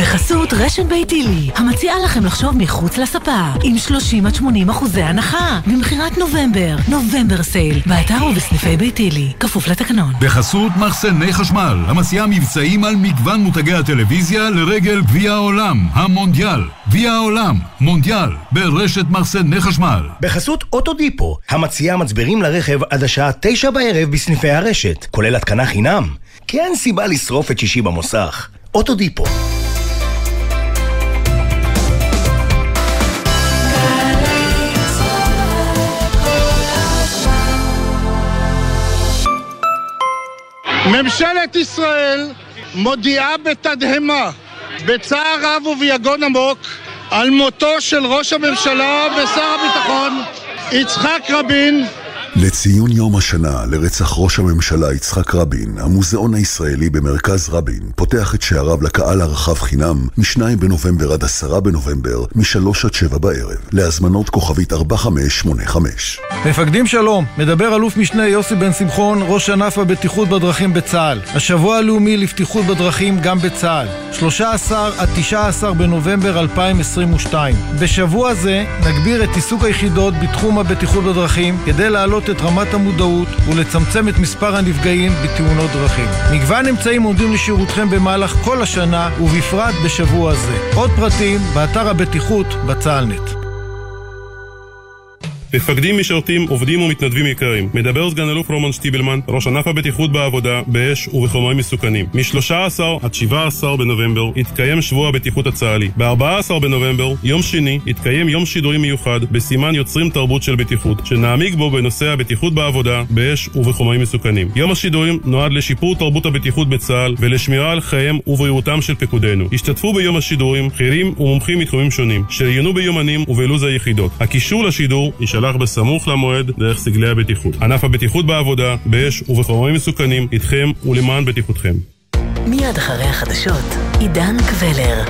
בחסות רשת ביתילי, המציעה לכם לחשוב מחוץ לספה, עם 30 עד 80 אחוזי הנחה, ממכירת נובמבר, November sale, באתר ובסניפי ביתילי, כפוף לתקנון. בחסות מחסני חשמל, המציעה מבצעים על מגוון מותגי הטלוויזיה לרגל גביע העולם, המונדיאל. גביע העולם, מונדיאל, ברשת מחסני חשמל. בחסות אוטודיפו, המציעה מצברים לרכב עד השעה תשע בערב בסניפי הרשת, כולל התקנה חינם. כי אין סיבה לשרוף את שישי במוסך. אוטודיפו. ממשלת ישראל מודיעה בתדהמה, בצער רב וביגון עמוק, על מותו של ראש הממשלה ושר הביטחון יצחק רבין, לציון יום השנה לרצח ראש הממשלה יצחק רבין, המוזיאון הישראלי במרכז רבין פותח את שעריו לקהל הרחב חינם מ-2 בנובמבר עד 10 בנובמבר, מ-3 עד 7 בערב, להזמנות כוכבית 4585. מפקדים שלום, מדבר אלוף משנה יוסי בן שמחון, ראש ענף הבטיחות בדרכים בצה"ל. השבוע הלאומי לבטיחות בדרכים גם בצה"ל. 13 עד 19 בנובמבר 2022. בשבוע זה נגביר את עיסוק היחידות בתחום הבטיחות בדרכים כדי להעלות את רמת המודעות ולצמצם את מספר הנפגעים בתאונות דרכים. מגוון אמצעים עומדים לשירותכם במהלך כל השנה ובפרט בשבוע זה. עוד פרטים באתר הבטיחות בצה"לנט. מפקדים, משרתים, עובדים ומתנדבים יקרים. מדבר סגן אלוף רומן שטיבלמן, ראש ענף הבטיחות בעבודה, באש ובחומרים מסוכנים. מ-13 עד 17 בנובמבר יתקיים שבוע הבטיחות הצה"לי. ב-14 בנובמבר, יום שני, יתקיים יום שידורים מיוחד בסימן יוצרים תרבות של בטיחות, שנעמיק בו בנושא הבטיחות בעבודה, באש ובחומרים מסוכנים. יום השידורים נועד לשיפור תרבות הבטיחות בצה"ל ולשמירה על חייהם ובריאותם של פקודינו. השתתפו ביום השידורים בכירים ומומחים מתחומים שונים, שעיינו ביומנים ובלו"ז היחידות. הקישור לשידור יישלח בסמוך למועד דרך סגלי הבטיחות. ענף הבטיחות בעבודה, באש ובחומרים מסוכנים, איתכם ולמען בטיחותכם. מיד אחרי החדשות, עידן קבלר.